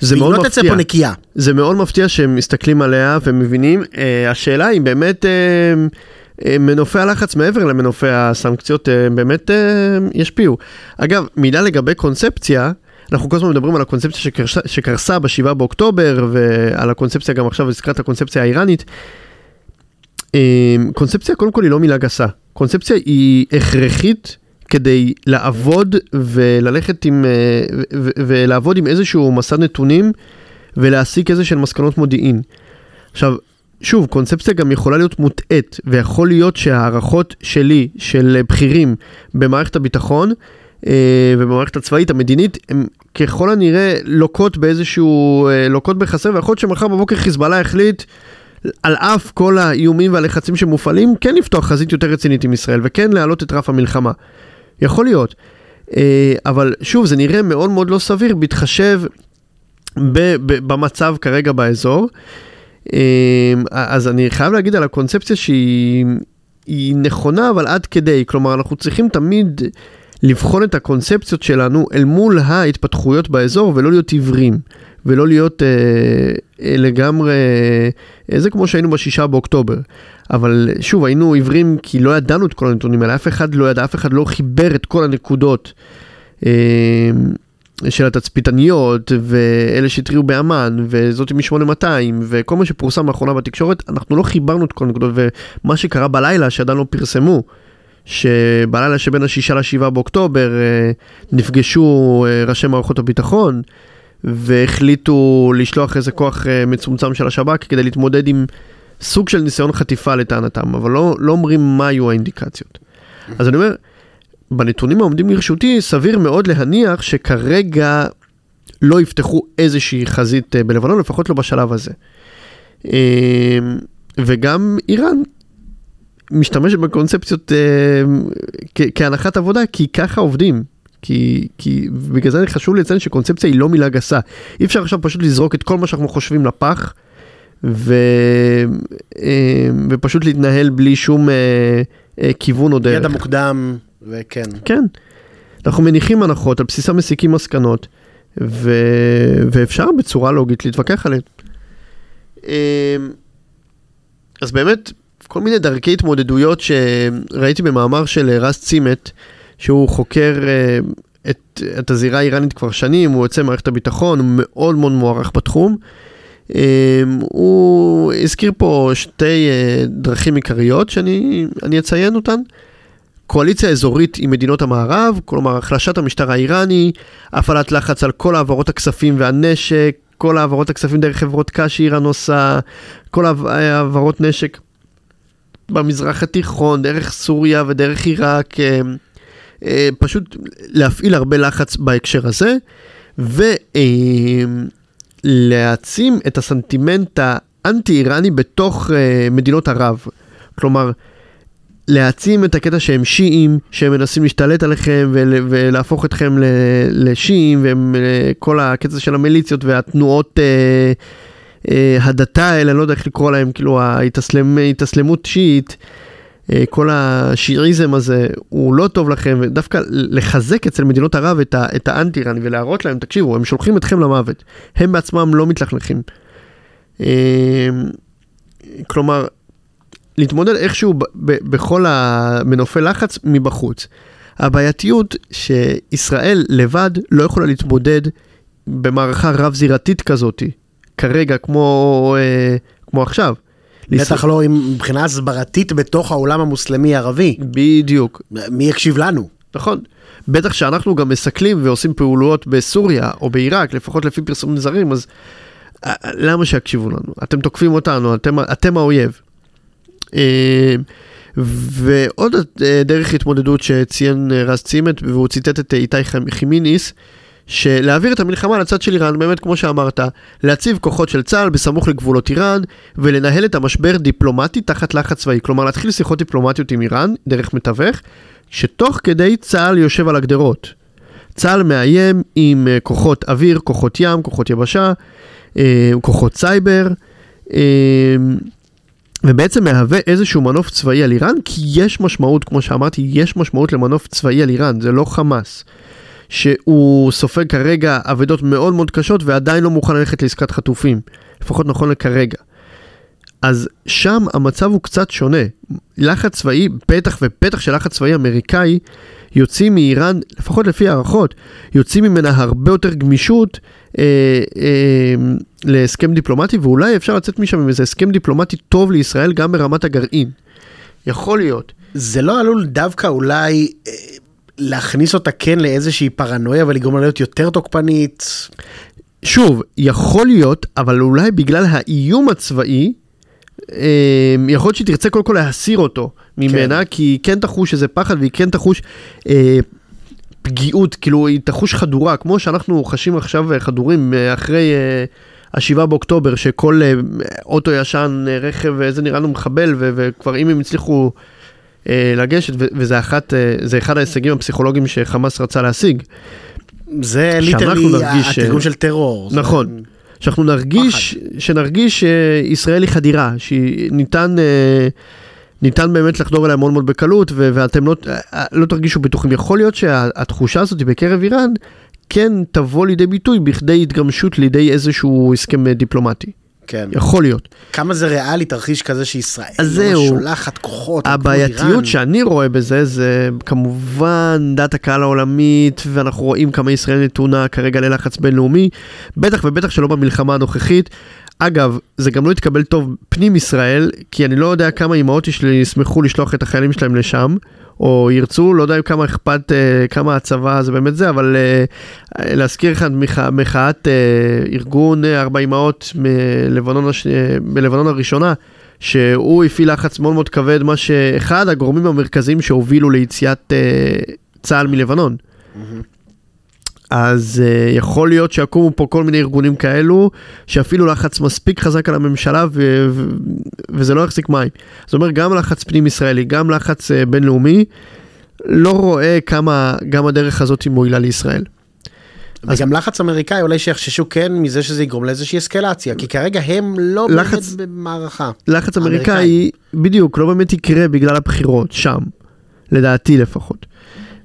זה
והיא
מאוד
לא תצא
מפתיע.
פה נקייה.
זה מאוד מפתיע שהם מסתכלים עליה ומבינים. אה, השאלה היא באמת, אה, אה, מנופי הלחץ מעבר למנופי הסנקציות אה, באמת אה, ישפיעו. אגב, מילה לגבי קונספציה, אנחנו כל הזמן מדברים על הקונספציה שקרסה, שקרסה ב-7 באוקטובר ועל הקונספציה גם עכשיו, הזכרת הקונספציה האיראנית. אה, קונספציה קודם כל היא לא מילה גסה, קונספציה היא הכרחית כדי לעבוד וללכת עם, אה, ולעבוד עם איזשהו מסד נתונים ולהסיק איזה שהן מסקנות מודיעין. עכשיו, שוב, קונספציה גם יכולה להיות מוטעית, ויכול להיות שההערכות שלי, של בכירים במערכת הביטחון אה, ובמערכת הצבאית המדינית, הן ככל הנראה לוקות באיזשהו, אה, לוקות בחסר, ויכול להיות שמחר בבוקר חיזבאללה החליט, על אף כל האיומים והלחצים שמופעלים, כן לפתוח חזית יותר רצינית עם ישראל, וכן להעלות את רף המלחמה. יכול להיות. אה, אבל שוב, זה נראה מאוד מאוד לא סביר, בהתחשב ב- ב- במצב כרגע באזור. אה, אז אני חייב להגיד על הקונספציה שהיא היא נכונה, אבל עד כדי. כלומר, אנחנו צריכים תמיד לבחון את הקונספציות שלנו אל מול ההתפתחויות באזור, ולא להיות עיוורים. ולא להיות אה, אה, לגמרי, אה, זה כמו שהיינו בשישה באוקטובר. אבל שוב, היינו עיוורים כי לא ידענו את כל הנתונים האלה, אף אחד לא ידע, אף אחד לא חיבר את כל הנקודות אה, של התצפיתניות, ואלה שהתריעו באמ"ן, וזאת מ-8200, וכל מה שפורסם לאחרונה בתקשורת, אנחנו לא חיברנו את כל הנקודות, ומה שקרה בלילה, שעדיין לא פרסמו, שבלילה שבין השישה לשבעה באוקטובר אה, נפגשו אה, ראשי מערכות הביטחון, והחליטו לשלוח איזה כוח אה, מצומצם של השב"כ כדי להתמודד עם סוג של ניסיון חטיפה לטענתם, אבל לא, לא אומרים מה היו האינדיקציות. אז אני אומר, בנתונים העומדים לרשותי, סביר מאוד להניח שכרגע לא יפתחו איזושהי חזית בלבנון, לפחות לא בשלב הזה. וגם איראן משתמשת בקונספציות אה, כ- כהנחת עבודה, כי ככה עובדים. כי, כי בגלל זה חשוב לציין שקונספציה היא לא מילה גסה. אי אפשר עכשיו פשוט לזרוק את כל מה שאנחנו חושבים לפח, ו, אה, ופשוט להתנהל בלי שום אה, אה, כיוון או דרך.
ידע מוקדם, וכן.
כן. אנחנו מניחים הנחות, על בסיסם מסיקים מסקנות, ו... ואפשר בצורה לוגית להתווכח עליהן. אמ, אז באמת, כל מיני דרכי התמודדויות שראיתי במאמר של רז צימת, שהוא חוקר אה, את, את הזירה האיראנית כבר שנים, הוא יוצא ממערכת הביטחון, הוא מאוד מאוד מוערך בתחום. אמ, הוא הזכיר פה שתי אה, דרכים עיקריות שאני אני אציין אותן. קואליציה אזורית עם מדינות המערב, כלומר החלשת המשטר האיראני, הפעלת לחץ על כל העברות הכספים והנשק, כל העברות הכספים דרך חברות קש שאיראן עושה, כל העב- העברות נשק במזרח התיכון, דרך סוריה ודרך עיראק, אה, אה, פשוט להפעיל הרבה לחץ בהקשר הזה, ולהעצים את הסנטימנט האנטי-איראני בתוך אה, מדינות ערב. כלומר, להעצים את הקטע שהם שיעים, שהם מנסים להשתלט עליכם ול, ולהפוך אתכם לשיעים, וכל הקטע של המיליציות והתנועות הדתה האלה, אני לא יודע איך לקרוא להם, כאילו ההתאסלמות שיעית, אה, כל השיעיזם הזה, הוא לא טוב לכם, ודווקא לחזק אצל מדינות ערב את, את האנטי-איראני ולהראות להם, תקשיבו, הם שולחים אתכם למוות, הם בעצמם לא מתלכלכים. אה, כלומר, להתמודד איכשהו ב- ב- בכל המנופי לחץ מבחוץ. הבעייתיות שישראל לבד לא יכולה להתמודד במערכה רב-זירתית כזאת, כרגע כמו, אה, כמו עכשיו.
בטח לא מבחינה הסברתית בתוך העולם המוסלמי-ערבי.
בדיוק.
מי יקשיב לנו?
נכון. בטח שאנחנו גם מסכלים ועושים פעולות בסוריה או בעיראק, לפחות לפי פרסומים זרים, אז אה, למה שיקשיבו לנו? אתם תוקפים אותנו, אתם, אתם האויב. אה, ועוד אה, דרך התמודדות שציין רז צימת, והוא ציטט את איתי חימיניס, שלהעביר את המלחמה לצד של איראן, באמת כמו שאמרת, להציב כוחות של צה"ל בסמוך לגבולות איראן, ולנהל את המשבר דיפלומטי תחת לחץ צבאי. כלומר, להתחיל שיחות דיפלומטיות עם איראן, דרך מתווך, שתוך כדי צה"ל יושב על הגדרות. צה"ל מאיים עם אה, כוחות אוויר, כוחות ים, כוחות יבשה, אה, כוחות סייבר, אה, ובעצם מהווה איזשהו מנוף צבאי על איראן, כי יש משמעות, כמו שאמרתי, יש משמעות למנוף צבאי על איראן, זה לא חמאס. שהוא סופג כרגע אבדות מאוד מאוד קשות ועדיין לא מוכן ללכת לעסקת חטופים, לפחות נכון לכרגע. אז שם המצב הוא קצת שונה. לחץ צבאי, בטח ובטח של לחץ צבאי אמריקאי, יוצאים מאיראן, לפחות לפי הערכות, יוצאים ממנה הרבה יותר גמישות אה, אה, להסכם דיפלומטי, ואולי אפשר לצאת משם עם איזה הסכם דיפלומטי טוב לישראל גם ברמת הגרעין. יכול להיות.
זה לא עלול דווקא אולי אה, להכניס אותה כן לאיזושהי פרנויה ולגרום לה להיות יותר תוקפנית?
שוב, יכול להיות, אבל אולי בגלל האיום הצבאי, אה, יכול להיות שהיא תרצה קודם כל להסיר אותו ממנה,
כן.
כי היא כן תחוש איזה פחד והיא כן תחוש אה, פגיעות, כאילו היא תחוש חדורה, כמו שאנחנו חשים עכשיו אה, חדורים אה, אחרי אה, השבעה באוקטובר, שכל אה, אוטו ישן, רכב, אה, זה נראה לנו מחבל, וכבר אם הם הצליחו לגשת, ו- וזה אחת, אה, זה אחד ההישגים הפסיכולוגיים שחמאס רצה להשיג.
זה ליטרלי
נרגיש,
התרגום
אה,
של טרור. זה-
נכון. שאנחנו נרגיש, שנרגיש שישראל היא חדירה, שניתן אה, ניתן באמת לחדור אליה מאוד מאוד בקלות, ו- ואתם לא, אה, לא תרגישו בטוחים. יכול להיות שהתחושה הזאת בקרב איראן כן תבוא לידי ביטוי בכדי התגמשות לידי איזשהו הסכם אה, דיפלומטי.
כן.
יכול להיות.
כמה זה ריאלי תרחיש כזה שישראל לא
זהו.
שולחת כוחות.
הבעייתיות שאני רואה בזה זה כמובן דת הקהל העולמית ואנחנו רואים כמה ישראל נתונה כרגע ללחץ בינלאומי בטח ובטח שלא במלחמה הנוכחית. אגב זה גם לא יתקבל טוב פנים ישראל כי אני לא יודע כמה אמהות שלי ישמחו לשלוח את החיילים שלהם לשם או ירצו לא יודע כמה אכפת אה, כמה הצבא זה באמת זה אבל אה, להזכיר לך את מחא- מחאת אה, ארגון ארבע אמהות מלבנון הש- בלבנון הראשונה. שהוא הפעיל לחץ מאוד מאוד כבד, מה שאחד הגורמים המרכזיים שהובילו ליציאת צה"ל מלבנון. אז uh, יכול להיות שיקומו פה כל מיני ארגונים כאלו, שאפילו לחץ מספיק חזק על הממשלה ו- ו- וזה לא יחזיק מים. זאת אומרת, גם לחץ פנים ישראלי, גם לחץ uh, בינלאומי, לא רואה כמה גם הדרך הזאת היא מועילה לישראל.
וגם לחץ אמריקאי אולי שיחששו כן מזה שזה יגרום לאיזושהי אסקלציה כי כרגע הם לא
לחץ-
באמת במערכה.
לחץ
האמריקאי.
אמריקאי, בדיוק, לא באמת יקרה בגלל הבחירות, שם, לדעתי לפחות.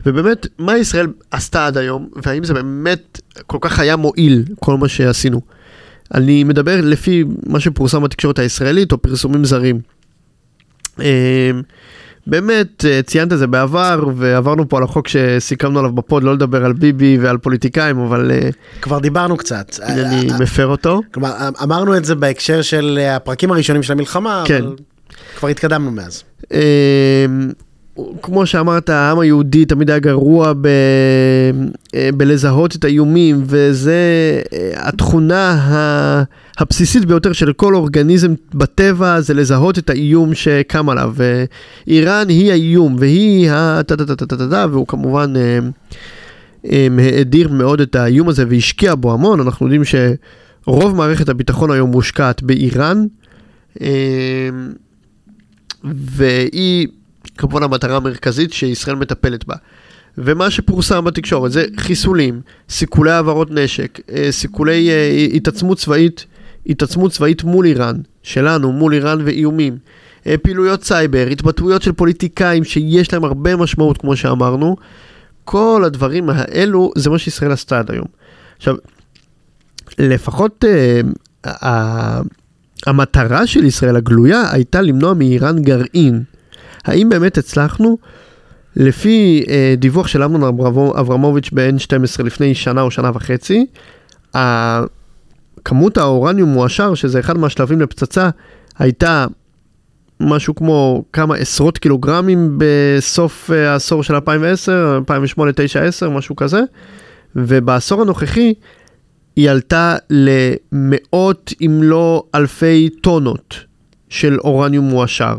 ובאמת, מה ישראל עשתה עד היום, והאם זה באמת כל כך היה מועיל, כל מה שעשינו. אני מדבר לפי מה שפורסם בתקשורת הישראלית, או פרסומים זרים. אה, באמת, אה, ציינת את זה בעבר, ועברנו פה על החוק שסיכמנו עליו בפוד, לא לדבר על ביבי ועל פוליטיקאים, אבל אה,
כבר דיברנו קצת.
אני
אה,
מפר אותו.
כלומר אמרנו את זה בהקשר של הפרקים הראשונים של המלחמה,
כן.
אבל כבר התקדמנו מאז.
כמו שאמרת, העם היהודי תמיד היה גרוע ב, אה, בלזהות את האיומים, וזה אה, התכונה הבסיסית ביותר של כל אורגניזם בטבע, זה לזהות את האיום שקם עליו. ואיראן היא האיום, והיא ה... טה טה טה טה טה טה, והוא כמובן אה, האדיר מאוד את האיום הזה והשקיע בו המון. אנחנו יודעים שרוב מערכת הביטחון היום מושקעת באיראן. והיא כמובן המטרה המרכזית שישראל מטפלת בה. ומה שפורסם בתקשורת זה חיסולים, סיכולי העברות נשק, אה, סיכולי אה, התעצמות צבאית, התעצמות צבאית מול איראן, שלנו, מול איראן ואיומים, אה, פעילויות סייבר, התבטאויות של פוליטיקאים שיש להם הרבה משמעות כמו שאמרנו, כל הדברים האלו זה מה שישראל עשתה עד היום. עכשיו, לפחות אה, ה- המטרה של ישראל הגלויה הייתה למנוע מאיראן גרעין. האם באמת הצלחנו? לפי אה, דיווח של אמנון אברמו- אברמוביץ' ב-N12 לפני שנה או שנה וחצי, כמות האורניום מועשר, שזה אחד מהשלבים לפצצה, הייתה משהו כמו כמה עשרות קילוגרמים בסוף אה, העשור של 2010, 2008, 9, 10, משהו כזה, ובעשור הנוכחי היא עלתה למאות אם לא אלפי טונות של אורניום מועשר.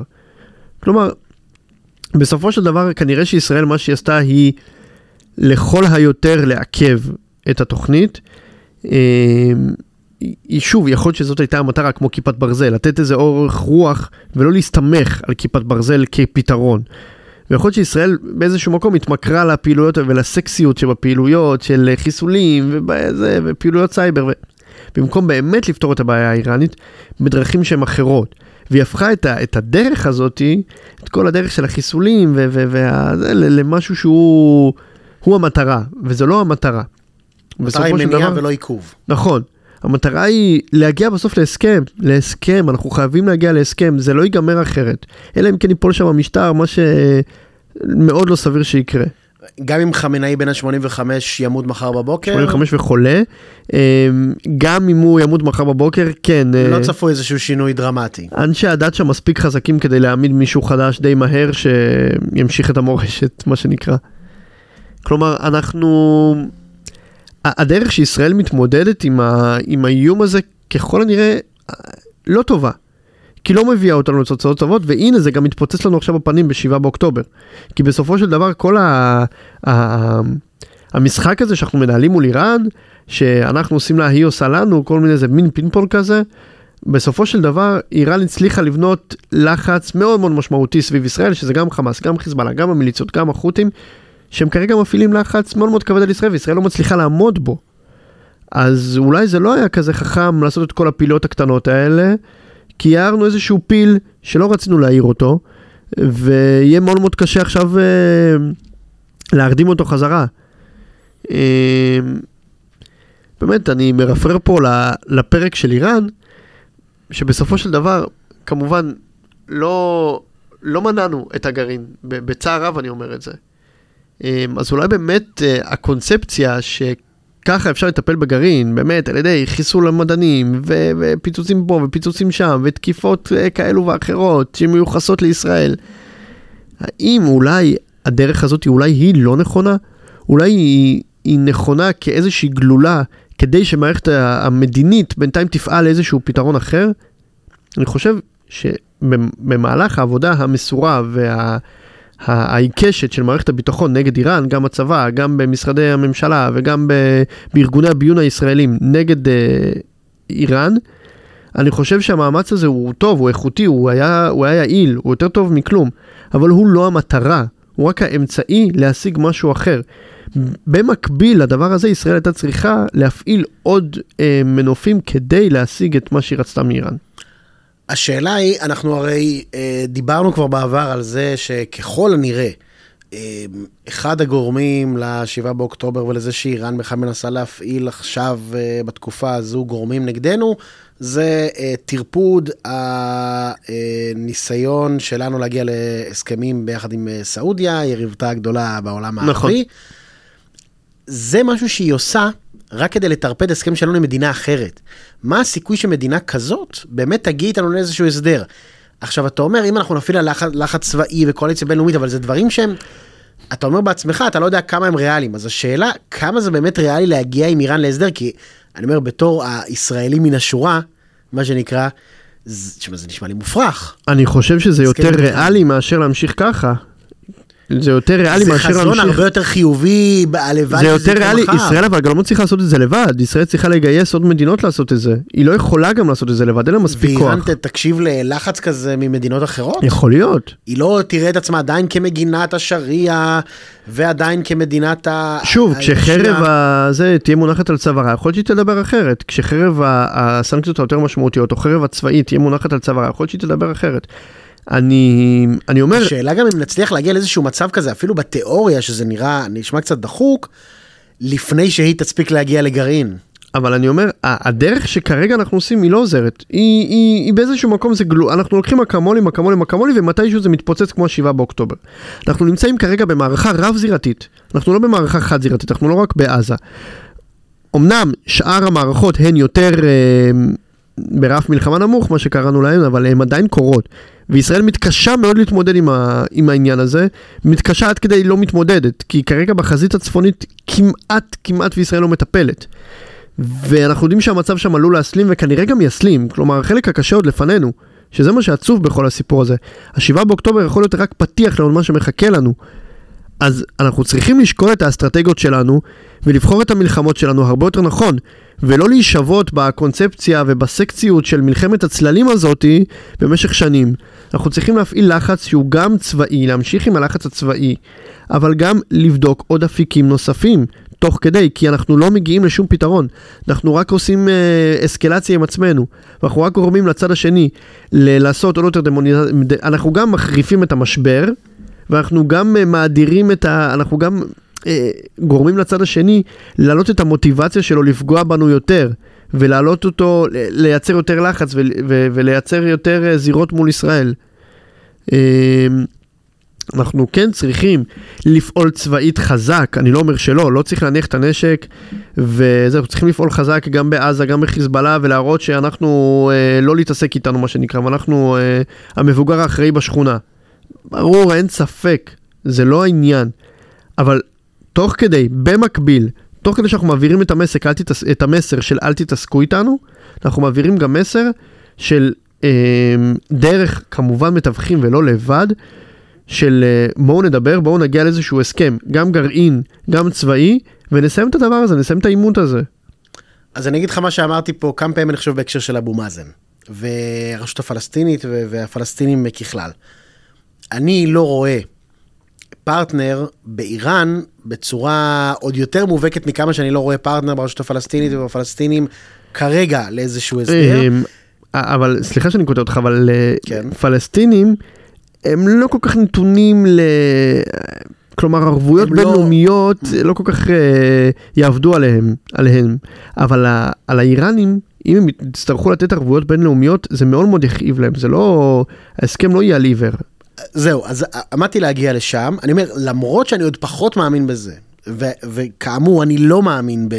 כלומר, בסופו של דבר כנראה שישראל מה שהיא עשתה היא לכל היותר לעכב את התוכנית. אה, שוב, יכול להיות שזאת הייתה המטרה כמו כיפת ברזל, לתת איזה אורך רוח ולא להסתמך על כיפת ברזל כפתרון. ויכול להיות שישראל באיזשהו מקום התמכרה לפעילויות ולסקסיות שבפעילויות של חיסולים ובזה, ופעילויות סייבר, ו... במקום באמת לפתור את הבעיה האיראנית בדרכים שהן אחרות. והיא הפכה את, ה, את הדרך הזאתי, את כל הדרך של החיסולים ו- ו- וה- זה, למשהו שהוא הוא המטרה, וזה לא המטרה.
מטרה היא מניעה
דבר-
ולא עיכוב.
נכון. המטרה היא להגיע בסוף להסכם, להסכם, אנחנו חייבים להגיע להסכם, זה לא ייגמר אחרת. אלא אם כן ייפול שם המשטר, מה שמאוד לא סביר שיקרה.
גם אם חמינאי בן ה-85 ימות מחר בבוקר,
85 וחולה, אמ, גם אם הוא ימות מחר בבוקר, כן.
לא
אה,
צפוי איזשהו שינוי דרמטי.
אנשי הדת שם מספיק חזקים כדי להעמיד מישהו חדש די מהר שימשיך את המורשת, מה שנקרא. כלומר, אנחנו... הדרך שישראל מתמודדת עם, ה... עם האיום הזה, ככל הנראה, לא טובה. כי לא מביאה אותנו לתוצאות טובות, והנה זה גם מתפוצץ לנו עכשיו בפנים ב-7 באוקטובר. כי בסופו של דבר כל ה... ה... המשחק הזה שאנחנו מנהלים מול איראן, שאנחנו עושים לה, היא עושה לנו, כל מיני, זה מין פינפול כזה, בסופו של דבר איראן הצליחה לבנות לחץ מאוד מאוד משמעותי סביב ישראל, שזה גם חמאס, גם חיזבאללה, גם המיליציות, גם החות'ים, שהם כרגע מפעילים לחץ מאוד מאוד כבד על ישראל, וישראל לא מצליחה לעמוד בו. אז אולי זה לא היה כזה חכם לעשות את כל הפעילות הקטנות האלה, כי הערנו איזשהו פיל שלא רצינו להעיר אותו, ויהיה מאוד מאוד קשה עכשיו אה, להרדים אותו חזרה. אה, באמת, אני מרפרר פה לפרק של איראן, שבסופו של דבר, כמובן, לא, לא מנענו את הגרעין, בצער רב אני אומר את זה. אמ, אז אולי באמת אה, הקונספציה שככה אפשר לטפל בגרעין, באמת, על ידי חיסול המדענים, ו- ופיצוצים פה ופיצוצים שם, ותקיפות אה, כאלו ואחרות שמיוחסות לישראל, האם אולי הדרך הזאת אולי היא לא נכונה? אולי היא, היא נכונה כאיזושהי גלולה כדי שמערכת המדינית בינתיים תפעל לאיזשהו פתרון אחר? אני חושב שבמהלך העבודה המסורה וה... העיקשת של מערכת הביטחון נגד איראן, גם הצבא, גם במשרדי הממשלה וגם בארגוני הביון הישראלים נגד אה, איראן, אני חושב שהמאמץ הזה הוא טוב, הוא איכותי, הוא היה, הוא היה יעיל, הוא יותר טוב מכלום, אבל הוא לא המטרה, הוא רק האמצעי להשיג משהו אחר. במקביל לדבר הזה, ישראל הייתה צריכה להפעיל עוד אה, מנופים כדי להשיג את מה שהיא רצתה מאיראן.
השאלה היא, אנחנו הרי אה, דיברנו כבר בעבר על זה שככל הנראה, אה, אחד הגורמים ל-7 באוקטובר ולזה שאיראן בכלל מנסה להפעיל עכשיו, אה, בתקופה הזו, גורמים נגדנו, זה אה, טרפוד הניסיון שלנו להגיע להסכמים ביחד עם אה, סעודיה, יריבתה הגדולה בעולם
נכון.
הערבי. זה משהו שהיא עושה רק כדי לטרפד הסכם שלנו עם מדינה אחרת. מה הסיכוי שמדינה כזאת באמת תגיע איתנו לאיזשהו הסדר? עכשיו אתה אומר אם אנחנו נפעיל על לחץ, לחץ צבאי וקואליציה בינלאומית אבל זה דברים שהם אתה אומר בעצמך אתה לא יודע כמה הם ריאליים אז השאלה כמה זה באמת ריאלי להגיע עם איראן להסדר כי אני אומר בתור הישראלי מן השורה מה שנקרא זה, תשמע, זה נשמע לי מופרך.
אני חושב שזה יותר
ביטחון.
ריאלי מאשר להמשיך ככה. זה יותר ריאלי
זה
מאשר
חזון
להמשיך.
הרבה יותר חיובי הלוואי
זה יותר ריאלי. ישראל אבל גם לא צריכה לעשות את זה לבד, ישראל צריכה לגייס עוד מדינות לעשות את זה. היא לא יכולה גם לעשות את זה לבד, אין לה מספיק
ואיראן
כוח.
ת- תקשיב ללחץ כזה ממדינות אחרות?
יכול להיות.
היא לא תראה את עצמה עדיין כמגינת השריעה ועדיין כמדינת ה...
שוב, כשחרב. הזה תהיה מונחת על צווארה, יכול להיות שהיא תדבר אחרת. כשחרב הסנקציות היותר משמעותיות, או חרב הצבאית תהיה מונחת על צווארה, יכול להיות שהיא תדבר אחרת. אני, אני אומר,
השאלה גם אם נצליח להגיע לאיזשהו מצב כזה, אפילו בתיאוריה, שזה נראה, נשמע קצת דחוק, לפני שהיא תספיק להגיע לגרעין.
אבל אני אומר, הדרך שכרגע אנחנו עושים היא לא עוזרת. היא, היא, היא באיזשהו מקום זה גלו, אנחנו לוקחים אקמולים, אקמולים, אקמולים, ומתישהו זה מתפוצץ כמו ה-7 באוקטובר. אנחנו נמצאים כרגע במערכה רב-זירתית. אנחנו לא במערכה חד-זירתית, אנחנו לא רק בעזה. אמנם שאר המערכות הן יותר אה, ברף מלחמה נמוך, מה שקראנו להן, אבל הן עדיין קורות. וישראל מתקשה מאוד להתמודד עם, ה, עם העניין הזה, מתקשה עד כדי לא מתמודדת, כי כרגע בחזית הצפונית כמעט, כמעט וישראל לא מטפלת. ואנחנו יודעים שהמצב שם עלול להסלים וכנראה גם יסלים, כלומר החלק הקשה עוד לפנינו, שזה מה שעצוב בכל הסיפור הזה. השבעה באוקטובר יכול להיות רק פתיח לעוד מה שמחכה לנו. אז אנחנו צריכים לשקול את האסטרטגיות שלנו ולבחור את המלחמות שלנו הרבה יותר נכון, ולא להישבות בקונספציה ובסקציות של מלחמת הצללים הזאתי במשך שנים. אנחנו צריכים להפעיל לחץ שהוא גם צבאי, להמשיך עם הלחץ הצבאי, אבל גם לבדוק עוד אפיקים נוספים, תוך כדי, כי אנחנו לא מגיעים לשום פתרון. אנחנו רק עושים אה, אסקלציה עם עצמנו, ואנחנו רק גורמים לצד השני ל- לעשות עוד יותר דמוניזציה, אנחנו גם מחריפים את המשבר, ואנחנו גם אה, מאדירים את ה... אנחנו גם אה, גורמים לצד השני להעלות את המוטיבציה שלו לפגוע בנו יותר, ולהעלות אותו, לייצר יותר לחץ ולייצר יותר אה, זירות מול ישראל. אה, אנחנו כן צריכים לפעול צבאית חזק, אני לא אומר שלא, לא צריך להניח את הנשק וזהו, צריכים לפעול חזק גם בעזה, גם בחיזבאללה ולהראות שאנחנו, אה, לא להתעסק איתנו מה שנקרא, ואנחנו אה, המבוגר האחראי בשכונה. ברור, אין ספק, זה לא העניין, אבל תוך כדי, במקביל, תוך כדי שאנחנו מעבירים את המסר, אל תתעס... את המסר של אל תתעסקו איתנו, אנחנו מעבירים גם מסר של אה, דרך כמובן מתווכים ולא לבד, של אה, בואו נדבר, בואו נגיע לאיזשהו הסכם, גם גרעין, גם צבאי, ונסיים את הדבר הזה, נסיים את העימות הזה.
אז אני אגיד לך מה שאמרתי פה כמה פעמים אני חושב בהקשר של אבו מאזן, והרשות הפלסטינית והפלסטינים ככלל. אני לא רואה פרטנר באיראן בצורה עוד יותר מובהקת מכמה שאני לא רואה פרטנר ברשות הפלסטינית ובפלסטינים כרגע לאיזשהו הסדר.
אמ, אבל סליחה שאני קוטע אותך, אבל אה,
כן.
פלסטינים הם לא כל כך נתונים ל... כלומר ערבויות
לא-
בינלאומיות לא כל כך אה, יעבדו עליהם, עליהם, אבל ה- על האיראנים, אם הם יצטרכו לתת ערבויות בינלאומיות, זה מאוד מאוד יכאיב להם, זה לא, ההסכם לא יהיה על עיוור.
זהו, אז עמדתי להגיע לשם, אני אומר, למרות שאני עוד פחות מאמין בזה, ו- וכאמור, אני לא מאמין ב-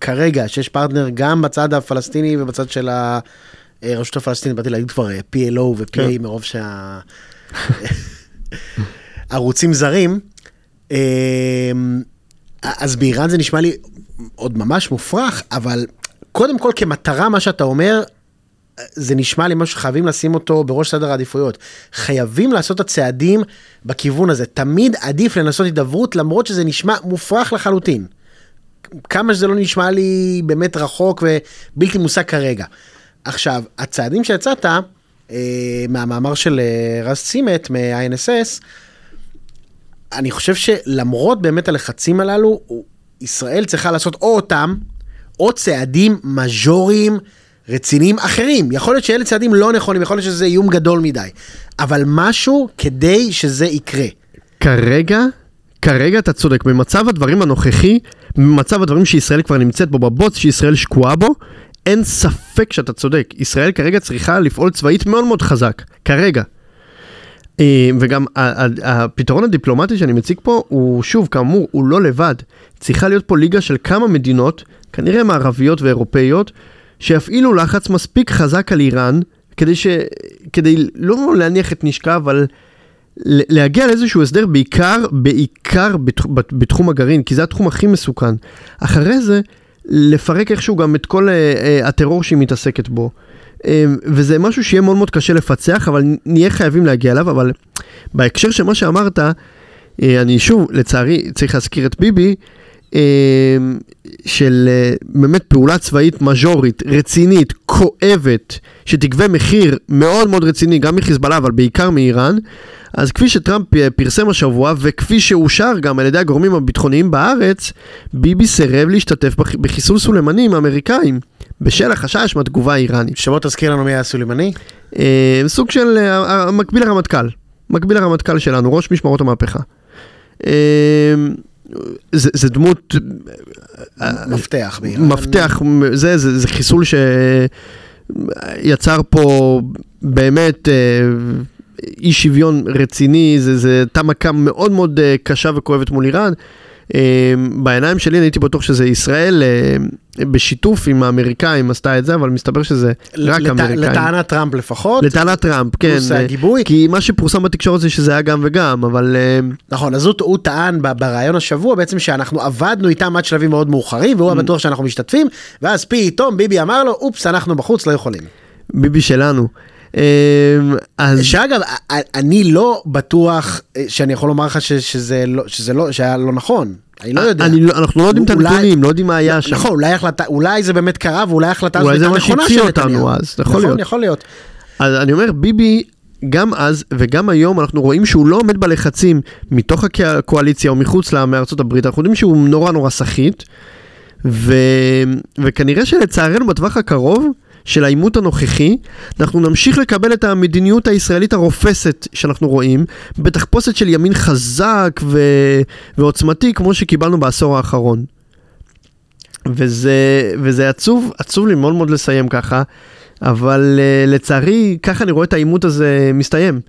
כרגע שיש פרטנר גם בצד הפלסטיני ובצד של הרשות הפלסטינית, באתי להגיד כבר אה, PLO ו-PA
כן.
מרוב שה... ערוצים זרים. אה, אז באיראן זה נשמע לי עוד ממש מופרך, אבל קודם כל כמטרה, מה שאתה אומר, זה נשמע לי משהו שחייבים לשים אותו בראש סדר העדיפויות. חייבים לעשות את הצעדים בכיוון הזה. תמיד עדיף לנסות הידברות למרות שזה נשמע מופרך לחלוטין. כמה שזה לא נשמע לי באמת רחוק ובלתי מושג כרגע. עכשיו, הצעדים שיצאת אה, מהמאמר של אה, רז צימת מה-INSS, אני חושב שלמרות באמת הלחצים הללו, ישראל צריכה לעשות או אותם, או צעדים מז'וריים רציניים אחרים. יכול להיות שאלה צעדים לא נכונים, יכול להיות שזה איום גדול מדי, אבל משהו כדי שזה יקרה.
כרגע, כרגע אתה צודק, במצב הדברים הנוכחי, במצב הדברים שישראל כבר נמצאת בו, בבוץ שישראל שקועה בו, אין ספק שאתה צודק. ישראל כרגע צריכה לפעול צבאית מאוד מאוד חזק, כרגע. אה, וגם הפתרון הדיפלומטי שאני מציג פה הוא שוב כאמור הוא לא לבד צריכה להיות פה ליגה של כמה מדינות כנראה מערביות ואירופאיות שיפעילו לחץ מספיק חזק על איראן כדי ש... כדי לא להניח את נשקה אבל להגיע לאיזשהו הסדר בעיקר בעיקר בתח... בת- בתחום הגרעין כי זה התחום הכי מסוכן אחרי זה לפרק איכשהו גם את כל אה, אה, הטרור שהיא מתעסקת בו. אה, וזה משהו שיהיה מאוד מאוד קשה לפצח, אבל נהיה חייבים להגיע אליו, אבל בהקשר של מה שאמרת, אה, אני שוב, לצערי, צריך להזכיר את ביבי, של אה, באמת פעולה צבאית מז'ורית, רצינית, כואבת, שתגבה מחיר מאוד מאוד רציני, גם מחיזבאללה, אבל בעיקר מאיראן. אז כפי שטראמפ אה, פרסם השבוע, וכפי שאושר גם על ידי הגורמים הביטחוניים בארץ, ביבי סירב להשתתף בח- בחיסול סולימנים האמריקאים, בשל החשש מהתגובה האיראנית.
שבוא תזכיר לנו מי היה סולימני.
אה, סוג של מקביל לרמטכ"ל, מקביל לרמטכ"ל שלנו, ראש משמרות המהפכה. זה, זה דמות אה,
מפתח.
מפתח, זה, זה, זה חיסול שיצר פה באמת אה, אי שוויון רציני, זה, זה הייתה מכה מאוד מאוד אה, קשה וכואבת מול איראן. אה, בעיניים שלי אני הייתי בטוח שזה ישראל, אה, בשיתוף עם האמריקאים עשתה את זה, אבל מסתבר שזה רק אמריקאים.
לטענת טראמפ לפחות.
לטענת טראמפ, כן.
פלוס הגיבוי.
כי מה שפורסם בתקשורת זה שזה היה גם וגם, אבל אה,
נכון, אז הוא, הוא טען בריאיון השבוע בעצם שאנחנו עבדנו איתם עד שלבים מאוד מאוחרים, והוא היה בטוח שאנחנו משתתפים, ואז פתאום ביבי אמר לו, אופס, אנחנו בחוץ, לא יכולים.
ביבי שלנו. אה, אז
שאגב, אני לא בטוח אה, שאני יכול לומר לך שזה לא, שזה לא, שהיה לא נכון. אני לא יודע.
אני לא- אנחנו לא יודעים את
אולי-
הנתונים, לא יודעים מה היה שם.
נכון, אולי החלטה, אולי זה באמת קרה ואולי ההחלטה הזאת
אולי זה
הייתה
מה
נכונה
שהציל
של
אותנו
נתניהו.
אז, יכול
נכון,
להיות.
יכול להיות.
אז אני אומר, ביבי, גם אז וגם היום אנחנו רואים שהוא לא עומד בלחצים מתוך הקו- הקואליציה או מחוץ לה מארצות הברית, אנחנו יודעים שהוא נורא נורא סחיט, ו... וכנראה שלצערנו בטווח הקרוב של העימות הנוכחי, אנחנו נמשיך לקבל את המדיניות הישראלית הרופסת שאנחנו רואים, בתחפושת של ימין חזק ו... ועוצמתי כמו שקיבלנו בעשור האחרון. וזה, וזה עצוב, עצוב לי מאוד מאוד לסיים ככה, אבל uh, לצערי, ככה אני רואה את העימות הזה מסתיים.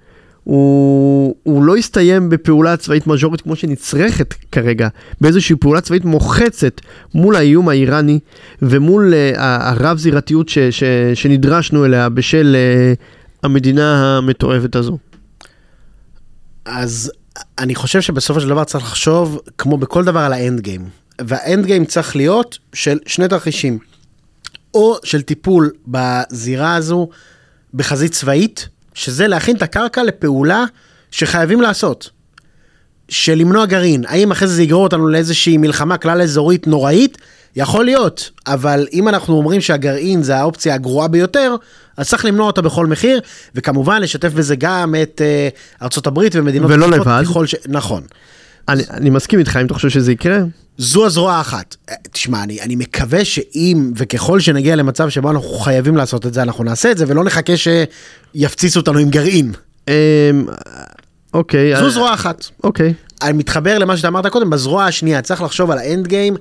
הוא, הוא לא הסתיים בפעולה צבאית מז'ורית כמו שנצרכת כרגע, באיזושהי פעולה צבאית מוחצת מול האיום האיראני ומול uh, הרב זירתיות ש, ש, שנדרשנו אליה בשל uh, המדינה המתועבת הזו.
אז אני חושב שבסופו של דבר צריך לחשוב כמו בכל דבר על האנד גיים. והאנד גיים צריך להיות של שני תרחישים. או של טיפול בזירה הזו בחזית צבאית, שזה להכין את הקרקע לפעולה שחייבים לעשות. של למנוע גרעין. האם אחרי זה זה יגרור אותנו לאיזושהי מלחמה כלל אזורית נוראית? יכול להיות, אבל אם אנחנו אומרים שהגרעין זה האופציה הגרועה ביותר, אז צריך למנוע אותה בכל מחיר, וכמובן לשתף בזה גם את uh, ארצות הברית ומדינות
ולא לבד.
ש... נכון.
אני, אני מסכים איתך, אם אתה חושב שזה יקרה,
זו הזרוע האחת. אה, תשמע, אני, אני מקווה שאם וככל שנגיע למצב שבו אנחנו חייבים לעשות את זה, אנחנו נעשה את זה, ולא נחכה שיפציצו אותנו עם גרעין.
אמ, אוקיי.
זו
אה,
זרוע אחת.
אוקיי.
אני מתחבר למה שאתה אמרת קודם, בזרוע השנייה צריך לחשוב על האנד גיים,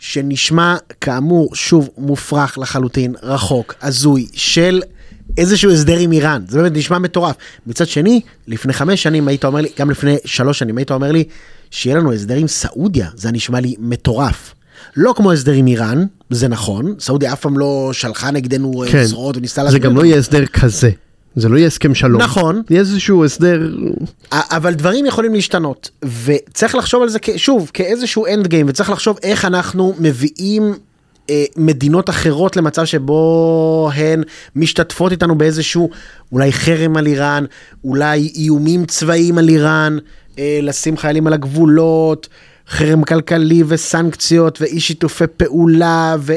שנשמע כאמור, שוב, מופרך לחלוטין, רחוק, הזוי, של איזשהו הסדר עם איראן, זה באמת נשמע מטורף. מצד שני, לפני חמש שנים היית אומר לי, גם לפני שלוש שנים היית אומר לי, שיהיה לנו הסדר עם סעודיה, זה נשמע לי מטורף. לא כמו הסדר עם איראן, זה נכון, סעודיה אף פעם לא שלחה נגדנו אה,
כן.
זרועות וניסתה
זה
להסביר
גם. לא יהיה הסדר כזה. זה לא יהיה הסכם שלום.
נכון.
יהיה איזשהו הסדר...
אבל דברים יכולים להשתנות וצריך לחשוב על זה שוב כאיזשהו אנד גיים וצריך לחשוב איך אנחנו מביאים אה, מדינות אחרות למצב שבו הן משתתפות איתנו באיזשהו אולי חרם על איראן אולי איומים צבאיים על איראן אה, לשים חיילים על הגבולות חרם כלכלי וסנקציות ואי שיתופי פעולה ו...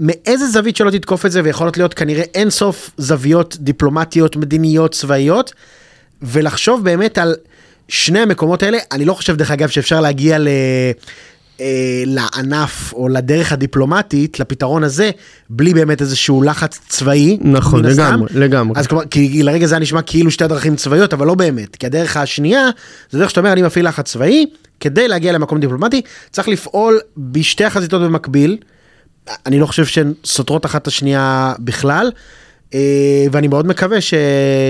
מאיזה זווית שלא תתקוף את זה ויכולות להיות כנראה אין סוף זוויות דיפלומטיות מדיניות צבאיות ולחשוב באמת על שני המקומות האלה אני לא חושב דרך אגב שאפשר להגיע ל... אה, לענף או לדרך הדיפלומטית לפתרון הזה בלי באמת איזשהו לחץ צבאי.
נכון,
מן הסתם.
לגמרי, לגמרי.
אז כלומר, כי לרגע זה היה נשמע כאילו שתי דרכים צבאיות אבל לא באמת כי הדרך השנייה זה דרך שאתה אומר אני מפעיל לחץ צבאי כדי להגיע למקום דיפלומטי צריך לפעול בשתי החזיתות במקביל. אני לא חושב שהן סותרות אחת את השנייה בכלל אה, ואני מאוד מקווה ש...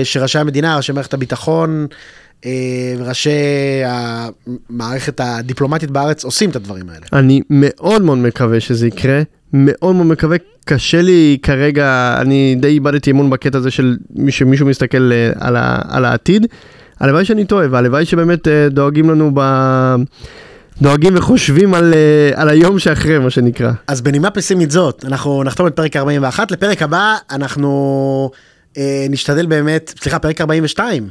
שראשי המדינה ראשי מערכת הביטחון אה, וראשי המערכת הדיפלומטית בארץ עושים את הדברים האלה.
אני מאוד מאוד מקווה שזה יקרה, מאוד מאוד מקווה, קשה לי כרגע, אני די איבדתי אמון בקטע הזה של מי שמישהו מסתכל אה, על, ה, על העתיד. הלוואי שאני טועה, והלוואי שבאמת דואגים לנו ב... דואגים וחושבים על, אה, על היום שאחרי, מה שנקרא.
אז בנימה פסימית זאת אנחנו נחתום את פרק 41 לפרק הבא אנחנו אה, נשתדל באמת סליחה פרק 42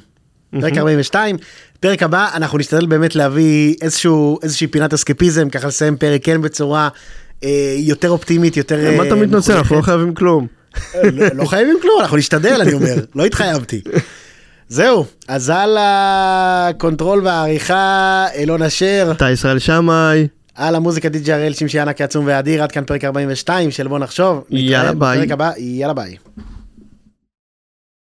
פרק 42 פרק הבא אנחנו נשתדל באמת להביא איזשהו איזושהי פינת אסקפיזם ככה לסיים פרק כן בצורה אה, יותר אופטימית יותר
מה אתה
אה,
מתנצל? אנחנו לא. חייבים כלום.
לא לא חייבים כלום אנחנו נשתדל אני אומר לא התחייבתי. זהו אז על ה control והעריכה אילון אשר
אתה ישראל שמאי,
על המוזיקה די.ג'י הראל שמשי ענק עצום ואדיר עד כאן פרק 42 של בוא נחשוב.
יאללה, ביי.
בפרק הבא יאללה ביי.